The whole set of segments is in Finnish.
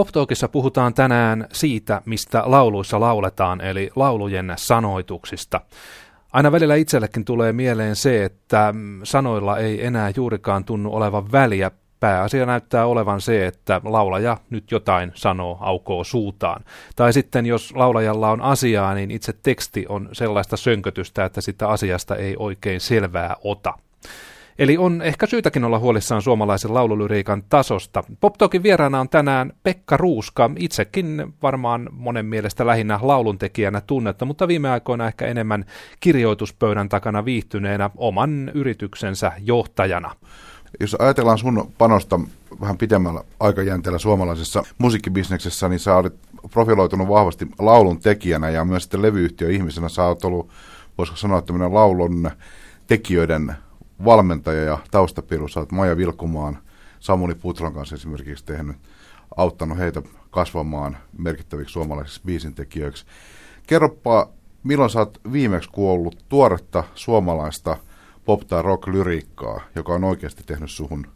Poptalkissa puhutaan tänään siitä, mistä lauluissa lauletaan, eli laulujen sanoituksista. Aina välillä itsellekin tulee mieleen se, että sanoilla ei enää juurikaan tunnu olevan väliä. Pääasia näyttää olevan se, että laulaja nyt jotain sanoo aukoo suutaan. Tai sitten jos laulajalla on asiaa, niin itse teksti on sellaista sönkötystä, että sitä asiasta ei oikein selvää ota. Eli on ehkä syytäkin olla huolissaan suomalaisen laululyriikan tasosta. Poptokin vieraana on tänään Pekka Ruuska, itsekin varmaan monen mielestä lähinnä lauluntekijänä tunnetta, mutta viime aikoina ehkä enemmän kirjoituspöydän takana viihtyneenä oman yrityksensä johtajana. Jos ajatellaan sun panosta vähän pitemmällä aikajänteellä suomalaisessa musiikkibisneksessä, niin sä olet profiloitunut vahvasti laulun tekijänä ja myös sitten levyyhtiöihmisenä sä oot ollut, voisiko sanoa, tämmöinen laulun tekijöiden valmentaja ja taustapiru. Sä oot Maja Vilkumaan, Samuli Putron kanssa esimerkiksi tehnyt, auttanut heitä kasvamaan merkittäviksi suomalaisiksi biisintekijöiksi. Kerropa, milloin sä oot viimeksi kuollut tuoretta suomalaista pop- tai rock-lyriikkaa, joka on oikeasti tehnyt suhun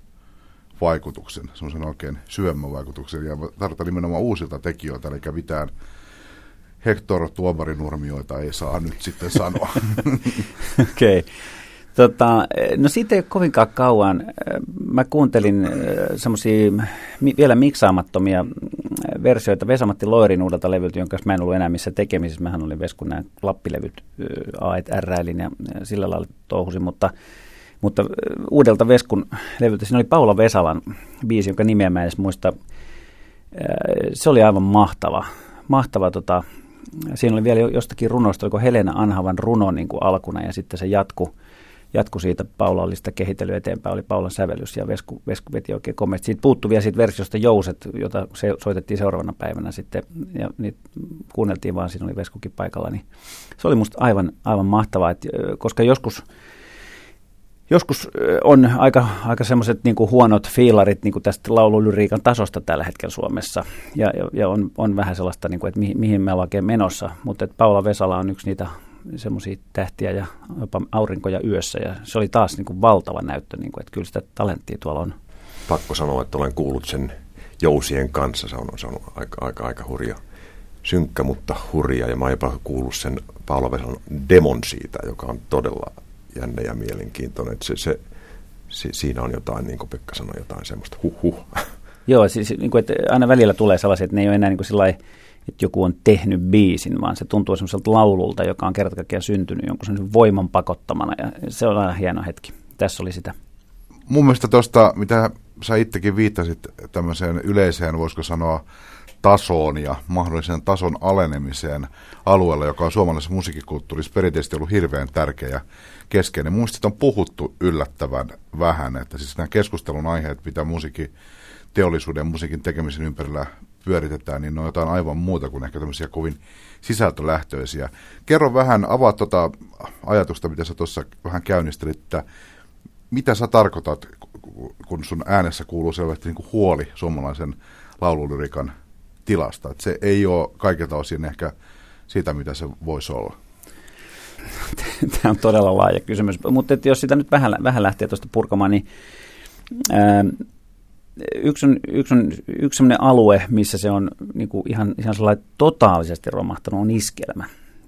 vaikutuksen, semmoisen oikein syvemmän vaikutuksen, ja tarvitaan nimenomaan uusilta tekijöiltä, eli mitään Hector Tuomarinurmioita ei saa nyt sitten sanoa. Okei. Okay. Tota, no siitä ei ole kovinkaan kauan. Mä kuuntelin semmoisia vielä miksaamattomia versioita Vesamatti Loirin uudelta levyltä, jonka mä en ollut enää missä tekemisissä. Mähän olin Veskun nämä lappilevyt A, R ja sillä lailla touhusin, mutta, mutta uudelta Veskun levyltä siinä oli Paula Vesalan biisi, jonka nimeä mä en edes muista. Se oli aivan mahtava. mahtava tota, siinä oli vielä jostakin runoista, oliko Helena Anhavan runo niin kuin alkuna ja sitten se jatku jatku siitä. Paula oli sitä kehitellyt eteenpäin, oli Paulan sävellys ja Vesku, Vesku veti oikein komeasti. Siitä puuttui vielä siitä versiosta Jouset, jota se soitettiin seuraavana päivänä sitten ja niitä kuunneltiin vaan, siinä oli Veskukin paikalla. Niin se oli musta aivan, aivan mahtavaa, että, koska joskus Joskus on aika, aika semmoiset niin huonot fiilarit niin kuin tästä laululyriikan tasosta tällä hetkellä Suomessa. Ja, ja on, on vähän sellaista, niin kuin, että mihin, mihin me ollaan oikein menossa. Mutta Paula Vesala on yksi niitä semmoisia tähtiä ja jopa aurinkoja yössä. Ja se oli taas niin kuin valtava näyttö, niin kuin, että kyllä sitä talenttia tuolla on. Pakko sanoa, että olen kuullut sen jousien kanssa. Se on, se on aika, aika, aika hurja. Synkkä, mutta hurja. Ja mä oon jopa kuullut sen Paula Vesan demon siitä, joka on todella jännä ja mielenkiintoinen. Että se, se, se, siinä on jotain, niin kuin Pekka sanoi, jotain semmoista huh huh. Joo, siis niin kuin, että aina välillä tulee sellaisia, että ne ei ole enää niin kuin sellainen että joku on tehnyt biisin, vaan se tuntuu semmoiselta laululta, joka on kertakaikkiaan syntynyt jonkun sen voiman pakottamana. Ja se on aina hieno hetki. Tässä oli sitä. Mun mielestä tuosta, mitä sä itsekin viittasit tämmöiseen yleiseen, voisiko sanoa, tasoon ja mahdolliseen tason alenemiseen alueella, joka on suomalaisessa musiikkikulttuurissa perinteisesti ollut hirveän tärkeä ja keskeinen. Mun on puhuttu yllättävän vähän, että siis nämä keskustelun aiheet, mitä musiikin teollisuuden ja musiikin tekemisen ympärillä pyöritetään, niin ne on jotain aivan muuta kuin ehkä tämmöisiä kovin sisältölähtöisiä. Kerro vähän, avaa tuota ajatusta, mitä sä tuossa vähän käynnistelit, että mitä sä tarkoitat, kun sun äänessä kuuluu selvästi niin kuin huoli suomalaisen laululyrikan tilasta, että se ei ole kaikilta osin ehkä siitä, mitä se voisi olla. Tämä on todella laaja kysymys, mutta jos sitä nyt vähän, vähän lähtee tuosta purkamaan, niin ää, yksi on, yksi on yksi sellainen alue, missä se on niin kuin ihan, ihan sellainen totaalisesti romahtanut, on iskelmä.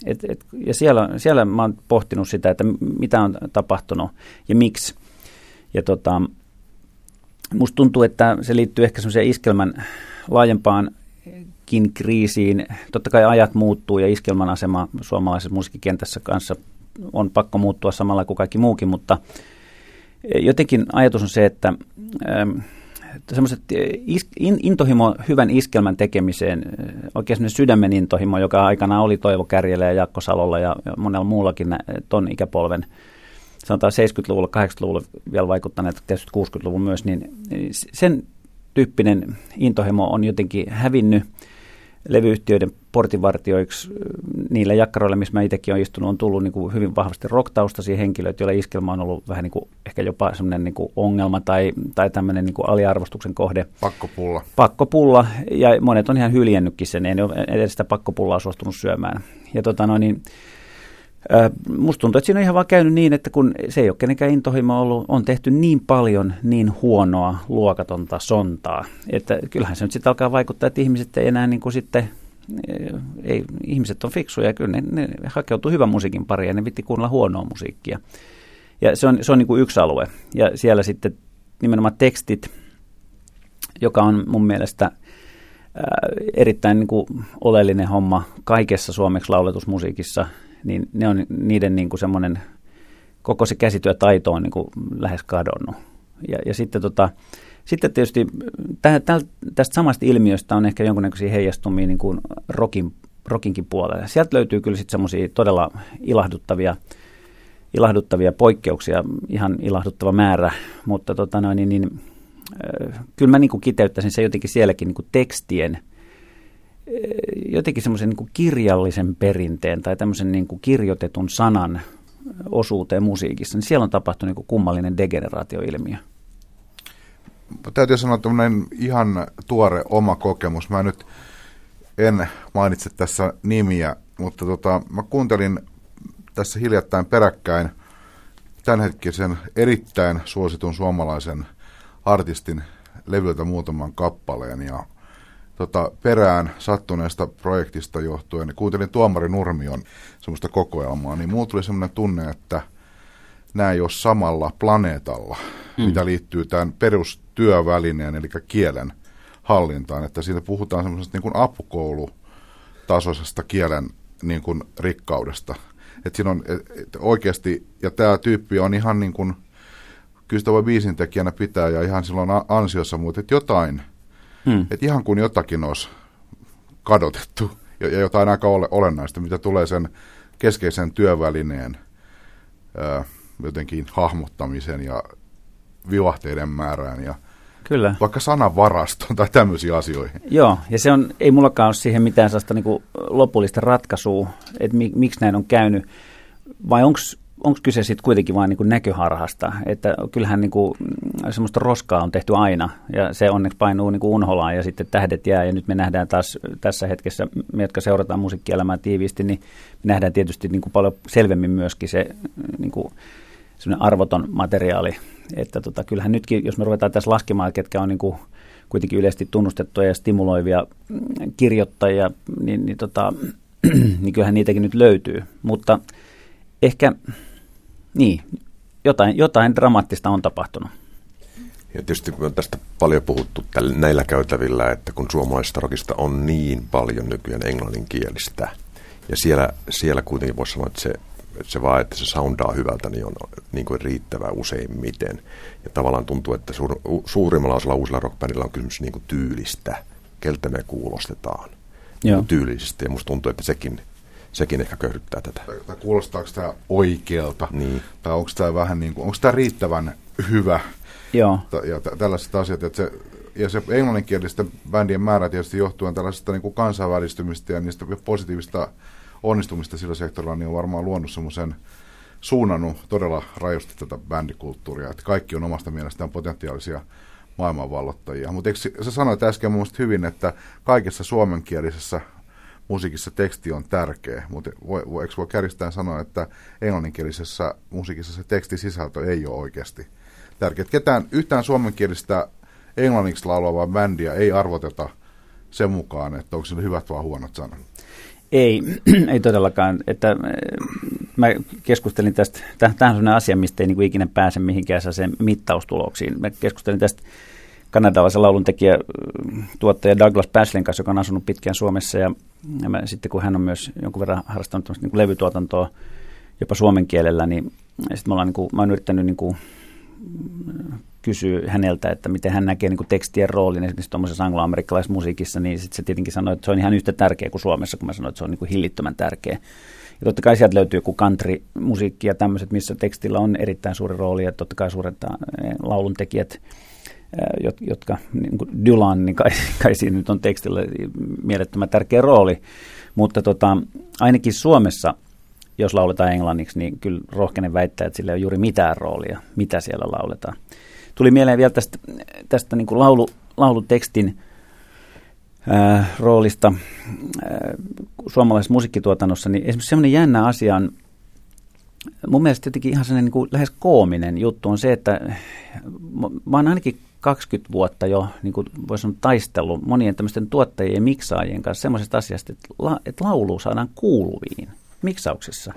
Et, et, ja siellä, siellä mä oon pohtinut sitä, että mitä on tapahtunut ja miksi. Ja tota, musta tuntuu, että se liittyy ehkä semmoiseen iskelmän laajempaankin kriisiin. Totta kai ajat muuttuu ja iskelmän asema suomalaisessa musiikkikentässä kanssa on pakko muuttua samalla kuin kaikki muukin, mutta jotenkin ajatus on se, että ähm, semmoiset eh, intohimo hyvän iskelmän tekemiseen, eh, oikein sydämen intohimo, joka aikana oli Toivo Kärjellä ja Jakko Salolla ja monella muullakin ton ikäpolven, sanotaan 70-luvulla, 80-luvulla vielä vaikuttaneet, tietysti 60-luvun myös, niin sen tyyppinen intohimo on jotenkin hävinnyt levyyhtiöiden portinvartioiksi niillä jakkaroilla, missä mä itsekin olen istunut, on tullut niin kuin hyvin vahvasti rocktaustaisia henkilöitä, joilla iskelma on ollut vähän niin kuin, ehkä jopa semmoinen niin kuin ongelma tai, tai tämmöinen niin kuin aliarvostuksen kohde. Pakkopulla. Pakkopulla, ja monet on ihan hyljennytkin sen, ei ole edes sitä pakkopullaa suostunut syömään. Ja tota noin, niin, Musta tuntuu, että siinä on ihan vaan käynyt niin, että kun se ei ole kenenkään intohimo ollut, on tehty niin paljon niin huonoa, luokatonta sontaa, että kyllähän se nyt sitten alkaa vaikuttaa, että ihmiset ei enää niin kuin sitten, ei, ihmiset on fiksuja ja kyllä ne, ne hakeutuu hyvän musiikin pariin ja ne vitti kuunnella huonoa musiikkia. Ja se on, se on niin kuin yksi alue. Ja siellä sitten nimenomaan tekstit, joka on mun mielestä – erittäin niin kuin oleellinen homma kaikessa suomeksi lauletusmusiikissa, niin ne on niiden niin kuin semmoinen, koko se käsityötaito on niin kuin lähes kadonnut. Ja, ja sitten, tota, sitten tietysti tä, tä, tästä samasta ilmiöstä on ehkä jonkunnäköisiä heijastumia niin kuin rockin, rockinkin puolelle. Sieltä löytyy kyllä sitten semmoisia todella ilahduttavia, ilahduttavia poikkeuksia, ihan ilahduttava määrä, mutta tota noin, niin, niin kyllä mä niin kuin kiteyttäisin se jotenkin sielläkin niin kuin tekstien, jotenkin semmoisen niin kirjallisen perinteen tai tämmöisen niin kuin kirjoitetun sanan osuuteen musiikissa, niin siellä on tapahtunut niin kuin kummallinen degeneraatioilmiö. Täytyy sanoa tämmöinen ihan tuore oma kokemus. Mä nyt en mainitse tässä nimiä, mutta tota, mä kuuntelin tässä hiljattain peräkkäin tämänhetkisen erittäin suositun suomalaisen artistin levyltä muutaman kappaleen ja tota, perään sattuneesta projektista johtuen, niin kuuntelin Tuomari Nurmion semmoista kokoelmaa, niin muut tuli semmoinen tunne, että nämä ei ole samalla planeetalla, mm. mitä liittyy tämän perustyövälineen, eli kielen hallintaan, että siinä puhutaan semmoisesta niin kuin apukoulutasoisesta kielen niin kuin rikkaudesta. Että siinä on et oikeasti, ja tämä tyyppi on ihan niin kuin – kyllä sitä voi biisintekijänä pitää ja ihan silloin ansiossa, mutta että jotain, hmm. että ihan kuin jotakin olisi kadotettu ja, ja jotain aika ole, olennaista, mitä tulee sen keskeisen työvälineen ää, jotenkin hahmottamisen ja vivahteiden määrään ja Kyllä. vaikka sanavarastoon tai tämmöisiin asioihin. Joo, ja se on, ei mullakaan ole siihen mitään sellaista niin lopullista ratkaisua, että mi, miksi näin on käynyt, vai onko onko kyse sitten kuitenkin vain niin näköharhasta, että kyllähän niin kuin, mm, semmoista roskaa on tehty aina ja se onneksi painuu niin kuin unholaan ja sitten tähdet jää. Ja nyt me nähdään taas tässä hetkessä, me jotka seurataan musiikkielämää tiiviisti, niin me nähdään tietysti niin kuin paljon selvemmin myöskin se niin kuin, arvoton materiaali, että tota, kyllähän nytkin, jos me ruvetaan tässä laskemaan, ketkä on niin kuin, kuitenkin yleisesti tunnustettuja ja stimuloivia mm, kirjoittajia, niin, niin, tota, niin kyllähän niitäkin nyt löytyy, mutta ehkä niin, jotain, jotain dramaattista on tapahtunut. Ja tietysti on tästä paljon puhuttu tällä, näillä käytävillä, että kun suomalaisesta rokista on niin paljon nykyään englanninkielistä, ja siellä, siellä kuitenkin voisi sanoa, että se, että se vaan, että se soundaa hyvältä, niin on niin kuin riittävää useimmiten. Ja tavallaan tuntuu, että suur, suurimmalla osalla uusilla rockbändillä on kysymys niin kuin tyylistä, keltä me kuulostetaan. Joo. Tyylisesti, ja musta tuntuu, että sekin sekin ehkä köyhdyttää tätä. Tai, kuulostaako tämä oikealta? Niin. Tai onko tämä vähän niin kuin, onko tämä riittävän hyvä? Joo. Ja t- tällaiset asiat, että se, ja se englanninkielisten bändien määrä tietysti johtuen tällaisesta niin kuin kansainvälistymistä ja niistä positiivista onnistumista sillä sektorilla, niin on varmaan luonut semmoisen suunnannut todella rajusti tätä bändikulttuuria, että kaikki on omasta mielestään potentiaalisia maailmanvallottajia. Mutta sä sanoit äsken mun hyvin, että kaikessa suomenkielisessä musiikissa teksti on tärkeä, mutta voi, voi, eikö voi kärjistään sanoa, että englanninkielisessä musiikissa se tekstisisältö ei ole oikeasti tärkeä. Ketään yhtään suomenkielistä englanniksi laulavaa bändiä ei arvoteta sen mukaan, että onko sillä hyvät vai huonot sanat. Ei, ei todellakaan. Että, äh, mä keskustelin tästä, tämä on sellainen asia, mistä ei niin kuin ikinä pääse mihinkään sen mittaustuloksiin. Mä keskustelin tästä kanadalaisen lauluntekijä, tuottaja Douglas Bashlin kanssa, joka on asunut pitkään Suomessa. Ja, ja mä, sitten kun hän on myös jonkun verran harrastanut niin kuin levytuotantoa jopa suomen kielellä, niin sitten mä, niin kuin, mä oon yrittänyt niin kuin, kysyä häneltä, että miten hän näkee niin kuin tekstien roolin esimerkiksi tuommoisessa angloamerikkalaisessa musiikissa, niin sitten se tietenkin sanoi, että se on ihan yhtä tärkeä kuin Suomessa, kun mä sanoin, että se on niin kuin hillittömän tärkeä. Ja totta kai sieltä löytyy joku country-musiikki ja tämmöiset, missä tekstillä on erittäin suuri rooli, ja totta kai suuret lauluntekijät jotka, niin kuin Dylan, niin kai, kai siinä nyt on tekstillä mielettömän tärkeä rooli. Mutta tota, ainakin Suomessa, jos lauletaan englanniksi, niin kyllä rohkenen väittää, että sillä ei ole juuri mitään roolia, mitä siellä lauletaan. Tuli mieleen vielä tästä, tästä niin kuin laulu, laulutekstin ää, roolista ää, suomalaisessa musiikkituotannossa, niin esimerkiksi sellainen jännä asia on, mun mielestä jotenkin ihan sellainen niin kuin lähes koominen juttu on se, että mä oon ainakin 20 vuotta jo, niin kuin voisi sanoa, taistellut monien tämmöisten tuottajien ja miksaajien kanssa semmoisesta asiasta, että, la, että laulu saadaan kuuluviin miksauksessa.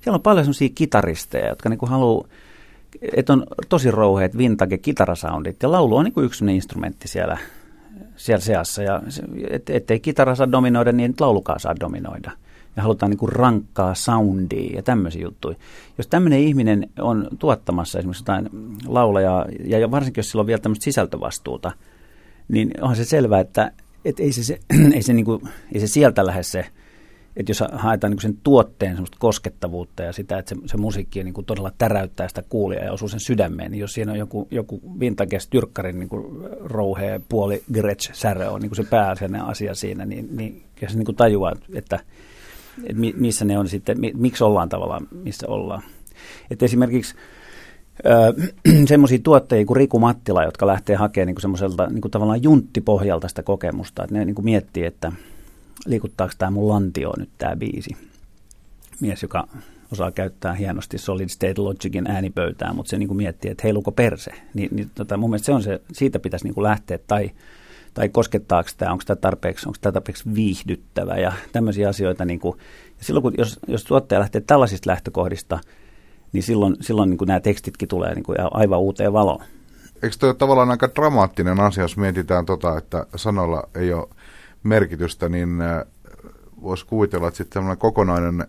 Siellä on paljon semmoisia kitaristeja, jotka niin haluaa, että on tosi rouheet vintage kitarasoundit, ja laulu on niin kuin yksi instrumentti siellä, siellä seassa, ja et, ettei kitara saa dominoida, niin laulukaan saa dominoida – ja halutaan niin kuin rankkaa soundia ja tämmöisiä juttuja. Jos tämmöinen ihminen on tuottamassa esimerkiksi jotain laulajaa, ja varsinkin jos sillä on vielä tämmöistä sisältövastuuta, niin onhan se selvää, että, että ei, se, se, ei, se niin kuin, ei se sieltä lähde se, että jos haetaan niin sen tuotteen semmoista koskettavuutta ja sitä, että se, se musiikki niin todella täräyttää sitä kuulia ja osuu sen sydämeen, niin jos siinä on joku, joku vintage tyrkkarin niin rouhea puoli Gretsch särö on niin se pääasiallinen asia siinä, niin, niin se niin tajuaa, että että missä ne on sitten, miksi ollaan tavallaan, missä ollaan. Että esimerkiksi semmoisia tuottajia kuin Riku Mattila, jotka lähtee hakemaan niin semmoiselta niin tavallaan junttipohjalta sitä kokemusta, että ne niin miettii, että liikuttaako tämä mun lantio nyt tämä biisi. Mies, joka osaa käyttää hienosti Solid State Logicin äänipöytää, mutta se niin miettii, että heiluko perse. Ni, niin tota, mun mielestä se on se, siitä pitäisi niin lähteä, tai tai koskettaako tämä, onko tämä tarpeeksi, onko tämä tarpeeksi viihdyttävä ja tämmöisiä asioita. Niin kuin, ja silloin kun, jos, jos tuottaja lähtee tällaisista lähtökohdista, niin silloin, silloin niin kuin nämä tekstitkin tulee niin kuin aivan uuteen valoon. Eikö tuo tavallaan aika dramaattinen asia, jos mietitään tota, että sanoilla ei ole merkitystä, niin äh, voisi kuvitella, että sitten kokonainen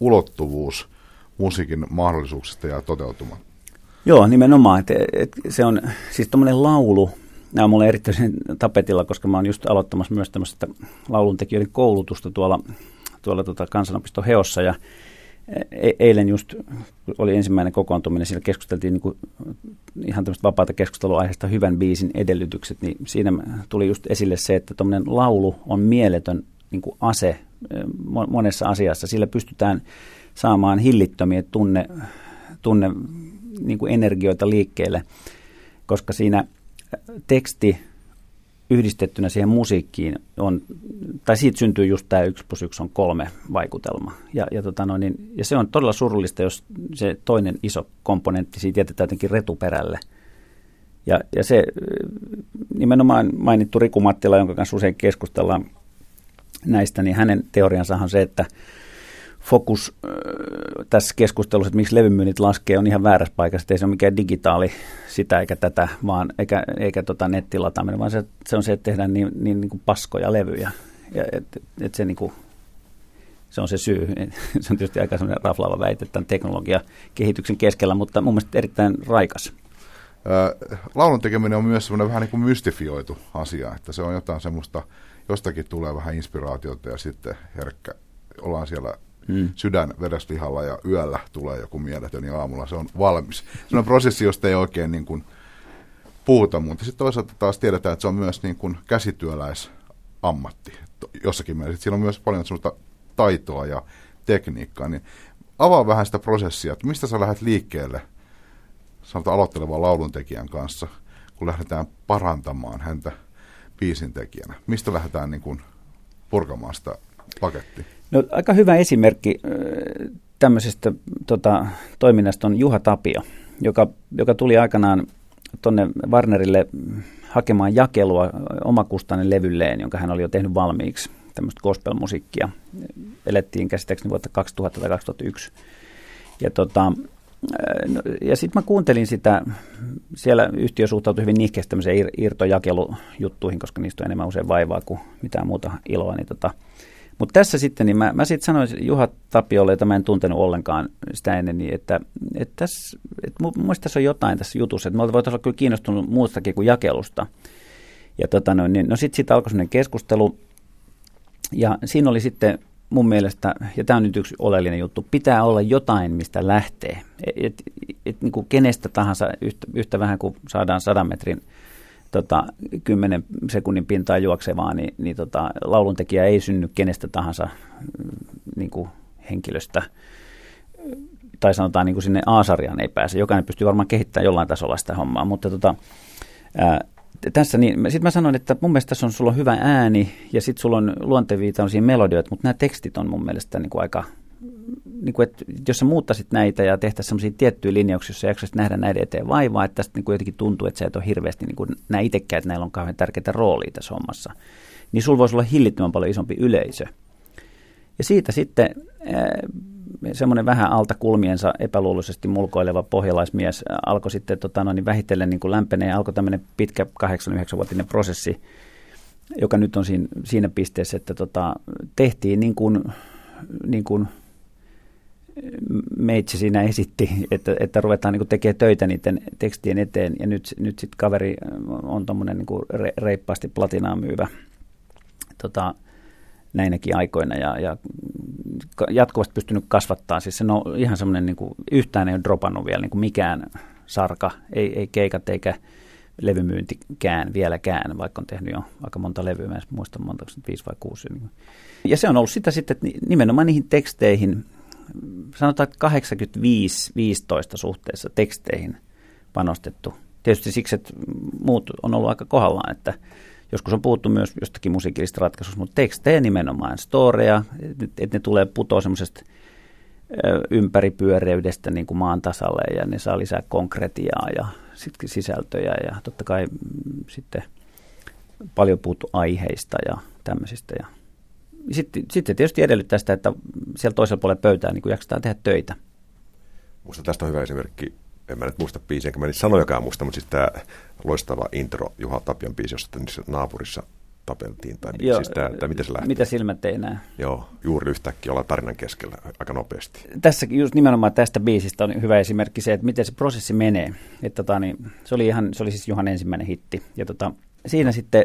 ulottuvuus musiikin mahdollisuuksista ja toteutuma. Joo, nimenomaan. Että, että se on siis tuommoinen laulu, nämä on mulle erityisen tapetilla, koska mä oon just aloittamassa myös tämmöistä lauluntekijöiden koulutusta tuolla, tuolla tota kansanopiston Heossa ja e- eilen just oli ensimmäinen kokoontuminen, siellä keskusteltiin niin ihan tämmöistä vapaata keskustelua aiheesta hyvän biisin edellytykset, niin siinä tuli just esille se, että tuommoinen laulu on mieletön niin kuin ase e, monessa asiassa. Sillä pystytään saamaan hillittömiä tunne, tunne niin kuin energioita liikkeelle, koska siinä – teksti yhdistettynä siihen musiikkiin on, tai siitä syntyy just tämä 1 plus 1 on kolme vaikutelma. Ja, ja, tota no, niin, ja se on todella surullista, jos se toinen iso komponentti siitä jätetään jotenkin retuperälle. Ja, ja se nimenomaan mainittu Riku Mattila, jonka kanssa usein keskustellaan näistä, niin hänen teoriansa on se, että fokus äh, tässä keskustelussa, että miksi levymyynnit laskee, on ihan väärässä paikassa. Ei se ole mikään digitaali sitä eikä tätä, vaan eikä, eikä tota nettilataaminen, vaan se, se on se, että tehdään niin, niin, niin kuin paskoja levyjä. Ja et, et se, niin kuin, se on se syy. Se on tietysti aika sellainen raflaava väite tämän teknologiakehityksen keskellä, mutta mun mielestä erittäin raikas. Äh, laulun tekeminen on myös semmoinen vähän niin kuin mystifioitu asia, että se on jotain semmoista, jostakin tulee vähän inspiraatiota ja sitten herkkä, ollaan siellä mm. sydän vereslihalla ja yöllä tulee joku mieletön ja aamulla se on valmis. Se on prosessi, josta ei oikein niin kuin puhuta, mutta sitten toisaalta taas tiedetään, että se on myös niin kuin käsityöläisammatti jossakin mielessä. Siinä on myös paljon sellaista taitoa ja tekniikkaa, niin avaa vähän sitä prosessia, että mistä sä lähdet liikkeelle sanotaan aloittelevan lauluntekijän kanssa, kun lähdetään parantamaan häntä biisintekijänä. Mistä lähdetään niin kuin purkamaan sitä pakettia? No, aika hyvä esimerkki tämmöisestä tota, toiminnasta on Juha Tapio, joka, joka tuli aikanaan tuonne Warnerille hakemaan jakelua omakustainen levylleen, jonka hän oli jo tehnyt valmiiksi, tämmöistä gospel-musiikkia. Elettiin käsittääkseni vuotta 2000 tai 2001. Ja, tota, no, ja sitten mä kuuntelin sitä, siellä yhtiö suhtautui hyvin nihkeästi tämmöiseen irtojakelujuttuihin, koska niistä on enemmän usein vaivaa kuin mitään muuta iloa. Niin tota, mutta tässä sitten, niin mä, mä sitten sanoin Juha Tapiolle, jota mä en tuntenut ollenkaan sitä ennen, niin että, että, tässä, että mun mielestä tässä on jotain tässä jutussa, että me voitaisiin olla kyllä kiinnostunut muustakin kuin jakelusta. Ja tota no, niin, no sitten sit alkoi sellainen keskustelu, ja siinä oli sitten mun mielestä, ja tämä on nyt yksi oleellinen juttu, pitää olla jotain, mistä lähtee. Et, et, et, niin kenestä tahansa, yhtä, yhtä vähän kuin saadaan sadan metrin tota, 10 sekunnin pintaa juoksevaa, niin, niin tota, lauluntekijä ei synny kenestä tahansa mm, niin kuin henkilöstä, tai sanotaan niin kuin sinne A-sarjaan ei pääse. Jokainen pystyy varmaan kehittämään jollain tasolla sitä hommaa, mutta tota, ää, tässä niin, sitten mä sanoin, että mun mielestä tässä on, sulla on hyvä ääni ja sitten sulla on luontevia melodioita, mutta nämä tekstit on mun mielestä niin kuin aika niin kuin, että jos sä muuttaisit näitä ja tehtäisiin sellaisia tiettyjä linjauksia, joissa jaksaisit nähdä näiden eteen vaivaa, että tästä niin kuin jotenkin tuntuu, että sä et ole hirveästi niin kuin, näe itsekään, että näillä on kauhean tärkeitä roolia tässä hommassa, niin sulla voisi olla hillittömän paljon isompi yleisö. Ja siitä sitten semmoinen vähän alta kulmiensa epäluuloisesti mulkoileva pohjalaismies alkoi sitten tota, no, niin vähitellen niin kuin lämpenee ja alkoi tämmöinen pitkä 8-9-vuotinen prosessi, joka nyt on siinä, siinä pisteessä, että tota, tehtiin niin kuin, niin kuin meitsi siinä esitti, että, että ruvetaan niin tekemään töitä niiden tekstien eteen, ja nyt, nyt sitten kaveri on tuommoinen niin re, reippaasti platinaa myyvä tota, näinäkin aikoina, ja, ja jatkuvasti pystynyt kasvattaa. Siis se on ihan semmoinen, niin yhtään ei ole dropannut vielä niin kuin mikään sarka, ei, ei keikat eikä levymyyntikään vieläkään, vaikka on tehnyt jo aika monta levyä, mä en muista monta, viisi vai kuusi. Ja se on ollut sitä sitten, että nimenomaan niihin teksteihin, sanotaan 85-15 suhteessa teksteihin panostettu. Tietysti siksi, että muut on ollut aika kohdallaan, että joskus on puhuttu myös jostakin musiikillisesta ratkaisusta, mutta tekstejä nimenomaan, storeja, että ne tulee putoa semmoisesta ympäripyöreydestä niin kuin maan tasalle ja ne saa lisää konkretiaa ja sitten sisältöjä ja totta kai sitten paljon puhuttu aiheista ja tämmöisistä. Ja sitten, sitten tietysti edellyttää sitä, että siellä toisella puolella pöytää niin jaksetaan tehdä töitä. Musta tästä on hyvä esimerkki. En mä nyt muista biisiä, enkä mä niitä sanojakaan muista, mutta siis tämä loistava intro Juha Tapion biisi, jossa naapurissa tapeltiin. Tai Joo, siis tämä, tämä, miten se lähti? Mitä silmät ei näe? Joo, juuri yhtäkkiä ollaan tarinan keskellä aika nopeasti. Tässä just nimenomaan tästä biisistä on hyvä esimerkki se, että miten se prosessi menee. Että tota, niin, se, oli ihan, se oli siis Juhan ensimmäinen hitti. Ja tota, siinä sitten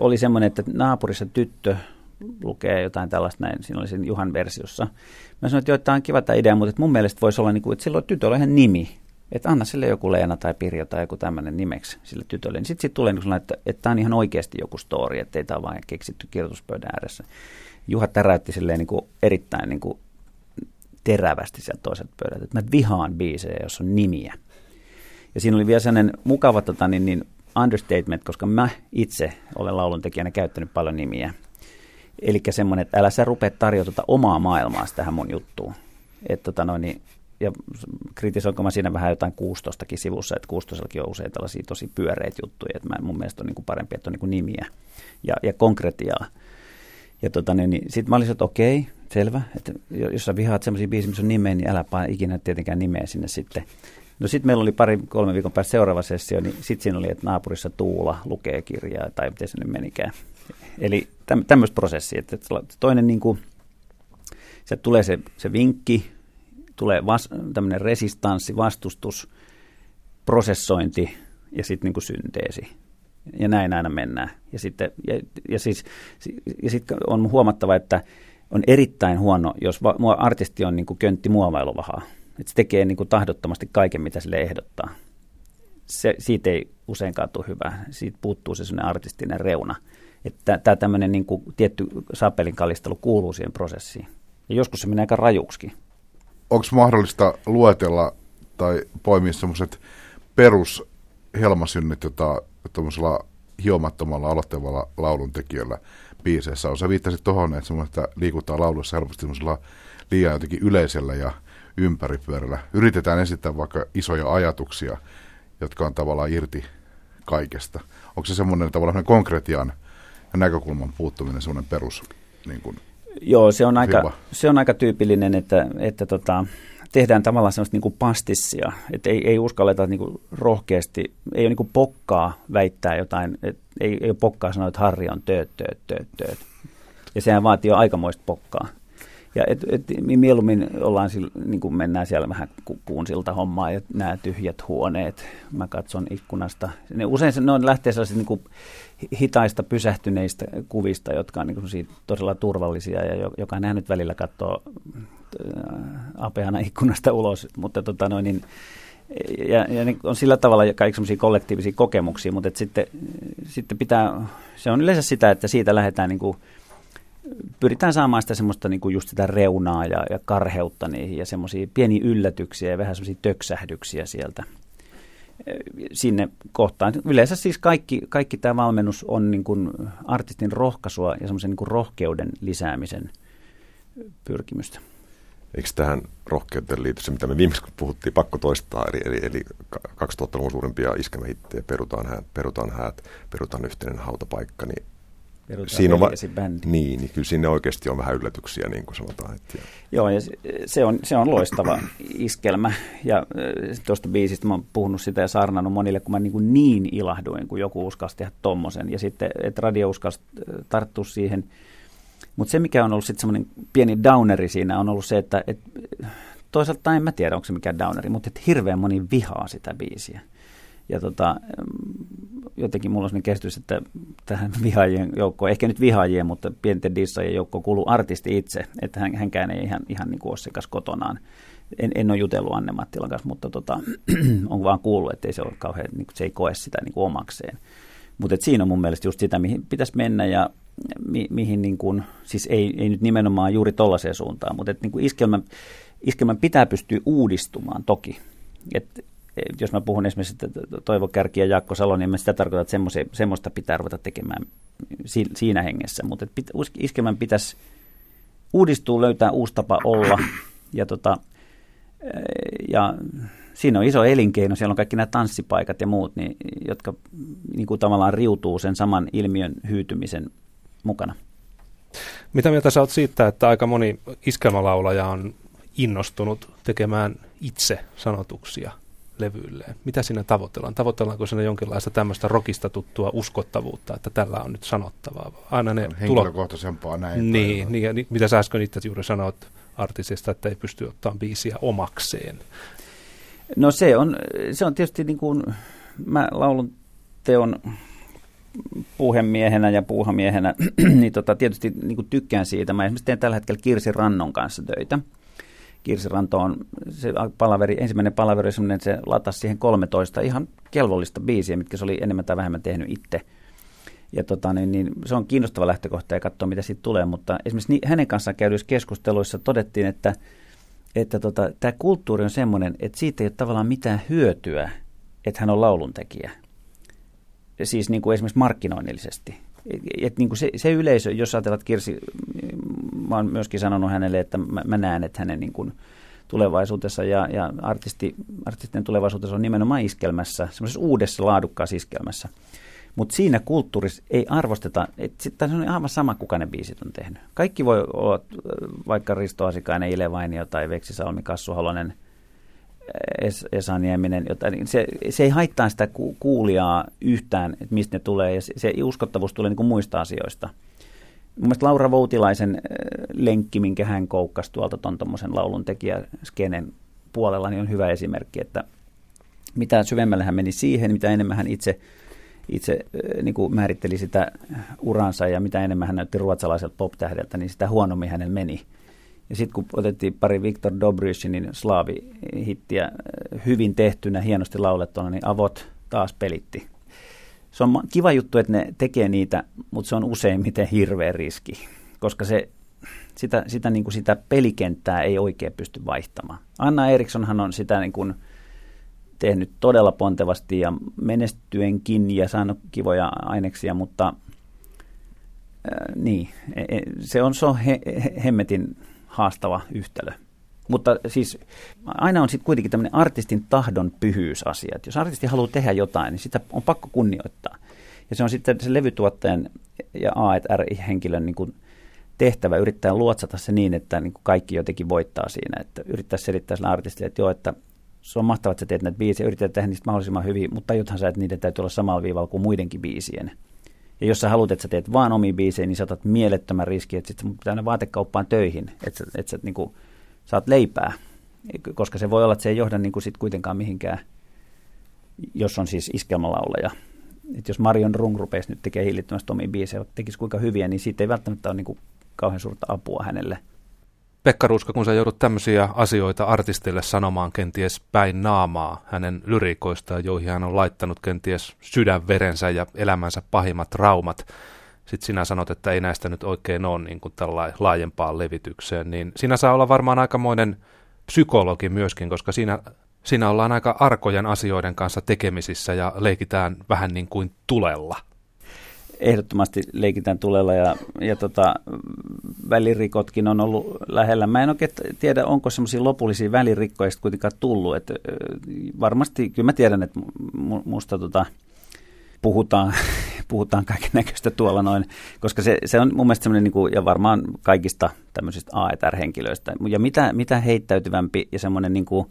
oli semmoinen, että naapurissa tyttö lukee jotain tällaista näin, siinä oli Juhan versiossa. Mä sanoin, että joo, tämä on kiva tämä idea, mutta mun mielestä voisi olla, niin kuin, että silloin tytöllä ihan nimi, että anna sille joku Leena tai Pirjo tai joku tämmöinen nimeksi sille tytölle. Niin sitten sit tulee niin että, että tämä on ihan oikeasti joku story, että ei tämä ole vain keksitty kirjoituspöydän ääressä. Juha täräytti silleen niin kuin erittäin niin kuin terävästi sieltä toiselta pöydältä, että mä vihaan biisejä, jos on nimiä. Ja siinä oli vielä sellainen mukava tota, niin, niin understatement, koska mä itse olen lauluntekijänä käyttänyt paljon nimiä. Eli semmoinen, että älä sä rupea tarjota tota omaa maailmaa tähän mun juttuun. Että tota noin, niin ja kritisoinko mä siinä vähän jotain 16 sivussa, että 16 on usein tällaisia tosi pyöreitä juttuja, että mä, mun mielestä on niin kuin parempi, että on niin kuin nimiä ja, ja konkretiaa. Ja tota, niin, niin sitten mä olisin, että okei, selvä, että jos sä vihaat semmoisia biisiä, missä on nimeä, niin älä paina ikinä tietenkään nimeä sinne sitten. No sitten meillä oli pari, kolme viikon päästä seuraava sessio, niin sitten siinä oli, että naapurissa Tuula lukee kirjaa, tai miten se nyt menikään. Eli tämmöistä prosessia, että toinen niin kuin, se tulee se, se vinkki, tulee vas, tämmöinen resistanssi, vastustus, prosessointi ja sitten niin synteesi. Ja näin aina mennään. Ja sitten ja, ja siis, ja sit on huomattava, että on erittäin huono, jos va, artisti on niin kuin köntti muovailuvahaa. Että se tekee niin kuin tahdottomasti kaiken, mitä sille ehdottaa. Se, siitä ei useinkaan tule hyvä. Siitä puuttuu se sellainen artistinen reuna. Että tämä tämmöinen niin kuin tietty sapelin kallistelu kuuluu siihen prosessiin. Ja joskus se menee aika rajuksikin onko mahdollista luetella tai poimia semmoiset perus helmasynnit, jota tuommoisella hiomattomalla aloittavalla lauluntekijällä biiseissä on. Sä viittasit tuohon, että, että liikutaan laulussa helposti liian jotenkin yleisellä ja ympäripyörällä. Yritetään esittää vaikka isoja ajatuksia, jotka on tavallaan irti kaikesta. Onko se semmoinen tavallaan konkretian ja näkökulman puuttuminen semmoinen perus niin kuin, Joo, se on aika, se on aika tyypillinen, että, että tota, tehdään tavallaan sellaista niin kuin pastissia, että ei, ei uskalleta niin kuin rohkeasti, ei ole niin kuin pokkaa väittää jotain, että ei, ei ole pokkaa sanoa, että Harri on tööt, tööt, tööt, tööt. Ja sehän vaatii jo aikamoista pokkaa. Ja et, et, mieluummin ollaan, niin kuin mennään siellä vähän kuun siltä hommaa ja nämä tyhjät huoneet. Mä katson ikkunasta. Ne, usein ne on lähtee sellaisista niin kuin hitaista pysähtyneistä kuvista, jotka on niin kuin todella turvallisia ja joka on nähnyt välillä katsoa äh, apeana ikkunasta ulos. Mutta tota noin, niin, ja, ja niin on sillä tavalla kaikki semmoisia kollektiivisia kokemuksia, mutta sitten, sitten pitää, se on yleensä sitä, että siitä lähdetään niin kuin pyritään saamaan sitä semmoista niin kuin just sitä reunaa ja, ja karheutta niihin ja semmoisia pieniä yllätyksiä ja vähän semmoisia töksähdyksiä sieltä eh, sinne kohtaan. Yleensä siis kaikki, kaikki tämä valmennus on niin kuin artistin rohkaisua ja semmoisen niin kuin rohkeuden lisäämisen pyrkimystä. eikö tähän rohkeuteen liity se, mitä me viimeksi puhuttiin, pakko toistaa, eli, eli, eli 2000-luvun suurimpia iskemähittejä, perutaan häät, perutaan häät, perutaan yhteinen hautapaikka, niin siinä on, va- niin, niin kyllä sinne oikeasti on vähän yllätyksiä, niin kuin sanotaan. Että Joo, ja se on, se on loistava iskelmä. Ja äh, tuosta biisistä mä oon puhunut sitä ja saarnannut monille, kun mä niin, kuin niin ilahduin, kun joku uskalsi tehdä tommosen. Ja sitten, että radio uskalsi äh, tarttua siihen. Mutta se, mikä on ollut sitten semmoinen pieni downeri siinä, on ollut se, että et, toisaalta en mä tiedä, onko se mikään downeri, mutta että hirveän moni vihaa sitä biisiä. Ja tota, jotenkin mulla on sellainen käsitys, että tähän vihaajien joukkoon, ehkä nyt vihaajien, mutta pienten dissaajien joukkoon kuuluu artisti itse, että hän, hänkään ei ihan, ihan niin kuin ole sekas kotonaan. En, en ole jutellut Anne Mattilan kanssa, mutta tota, on vaan kuullut, että ei se, ole kauhean, niin kuin, se ei koe sitä niin kuin omakseen. Mutta siinä on mun mielestä just sitä, mihin pitäisi mennä ja mi, mihin, niin kuin, siis ei, ei nyt nimenomaan juuri tollaiseen suuntaan, mutta että niin kuin iskelmän, iskelmän pitää pystyä uudistumaan toki. Et jos mä puhun esimerkiksi Toivo Kärki ja Jaakko Salo, niin mä sitä tarkoitan, että semmoista pitää ruveta tekemään siinä hengessä. Mutta iskelmän pitäisi uudistua, löytää uusi tapa olla. Ja, tota, ja siinä on iso elinkeino, siellä on kaikki nämä tanssipaikat ja muut, niin, jotka niin kuin tavallaan riutuu sen saman ilmiön hyytymisen mukana. Mitä mieltä sä oot siitä, että aika moni iskelmälaulaja on innostunut tekemään itse sanotuksia levyilleen. Mitä siinä tavoitellaan? Tavoitellaanko siinä jonkinlaista tämmöistä rokista tuttua uskottavuutta, että tällä on nyt sanottavaa? Aina ne Henkilökohtaisempaa tulo... näin. Niin, niin, ja niin, mitä sä äsken itse juuri sanoit artistista, että ei pysty ottamaan biisiä omakseen. No se on, se on tietysti niin kuin, mä laulun teon puhemiehenä ja puuhamiehenä, niin tota, tietysti niin kuin tykkään siitä. Mä esimerkiksi teen tällä hetkellä Kirsi Rannon kanssa töitä. Kirsirantoon. Se palaveri, ensimmäinen palaveri oli sellainen, että se latasi siihen 13 ihan kelvollista biisiä, mitkä se oli enemmän tai vähemmän tehnyt itse. Ja tota, niin, niin, se on kiinnostava lähtökohta ja katsoa, mitä siitä tulee. Mutta esimerkiksi niin, hänen kanssaan käydyissä keskusteluissa todettiin, että, että tota, tämä kulttuuri on sellainen, että siitä ei ole tavallaan mitään hyötyä, että hän on lauluntekijä. Siis niin kuin esimerkiksi markkinoinnillisesti et niin kuin se, se yleisö, jos ajatellaan, Kirsi, mä oon myöskin sanonut hänelle, että mä, mä näen, että hänen niin kuin tulevaisuudessa ja, ja artisti, artistien tulevaisuudessa on nimenomaan iskelmässä, semmoisessa uudessa laadukkaassa iskelmässä. Mutta siinä kulttuurissa ei arvosteta, että se on aivan sama, kuka ne biisit on tehnyt. Kaikki voi olla vaikka Risto Asikainen, Ile Vainio tai Veksi Salmi, Kassu Halonen – es, Esa Nieminen, jota, niin se, se ei haittaa sitä ku, kuulijaa yhtään, että mistä ne tulee, ja se, se uskottavuus tulee niin kuin muista asioista. Mun mielestä Laura Voutilaisen äh, lenkki, minkä hän koukkasi tuolta tuon tuommoisen laulun tekijäskenen puolella, niin on hyvä esimerkki, että mitä syvemmälle hän meni siihen, mitä enemmän hän itse, itse äh, niin kuin määritteli sitä uransa ja mitä enemmän hän näytti ruotsalaiselta pop-tähdeltä, niin sitä huonommin hänellä meni. Ja sitten kun otettiin pari Viktor Dobrysinin slaavi-hittiä äh, hyvin tehtynä, hienosti laulettuna, niin avot taas pelitti. Se on kiva juttu, että ne tekee niitä, mutta se on useimmiten hirveä riski, koska se, sitä, sitä, niin kuin sitä pelikenttää ei oikein pysty vaihtamaan. Anna Erikssonhan on sitä niin kuin tehnyt todella pontevasti ja menestyenkin ja saanut kivoja aineksia, mutta äh, niin, e, e, se on, se on he, he, hemmetin haastava yhtälö. Mutta siis aina on sitten kuitenkin tämmöinen artistin tahdon pyhyysasia. Jos artisti haluaa tehdä jotain, niin sitä on pakko kunnioittaa. Ja se on sitten se levytuottajan ja A&R-henkilön niin kuin tehtävä yrittää luotsata se niin, että niin kuin kaikki jotenkin voittaa siinä. Että yrittää selittää sille artistille, että joo, että se on mahtavaa, että sä teet näitä biisejä, yritetään tehdä niistä mahdollisimman hyvin, mutta tajuthan sä, että niiden täytyy olla samalla viivalla kuin muidenkin biisien. Ja jos sä haluat, että sä teet vaan omiin biisejä, niin sä otat mielettömän riski, että sitten pitää aina vaatekauppaan töihin, että sä, että sä niin kuin, saat leipää. Koska se voi olla, että se ei johda niin kuin sit kuitenkaan mihinkään, jos on siis iskelmälaulaja. Että jos Marion Rung rupeisi nyt tekemään hillittömästi omia biisejä, tekisi kuinka hyviä, niin siitä ei välttämättä ole niin kuin kauhean suurta apua hänelle – Pekka Ruska, kun sä joudut tämmöisiä asioita artistille sanomaan kenties päin naamaa hänen lyrikoistaan, joihin hän on laittanut kenties sydänverensä ja elämänsä pahimmat traumat, sitten sinä sanot, että ei näistä nyt oikein ole niin kuin laajempaan levitykseen, niin siinä saa olla varmaan aikamoinen psykologi myöskin, koska siinä, siinä ollaan aika arkojen asioiden kanssa tekemisissä ja leikitään vähän niin kuin tulella ehdottomasti leikitään tulella ja, ja tota, välirikotkin on ollut lähellä. Mä en oikein tiedä, onko semmoisia lopullisia välirikkoja kuitenkaan tullut. Et, varmasti, kyllä mä tiedän, että musta tota, puhutaan, puhutaan kaiken näköistä tuolla noin, koska se, se on mun mielestä semmoinen, niin ja varmaan kaikista tämmöisistä A-henkilöistä, ja mitä, mitä heittäytyvämpi ja semmoinen niin kuin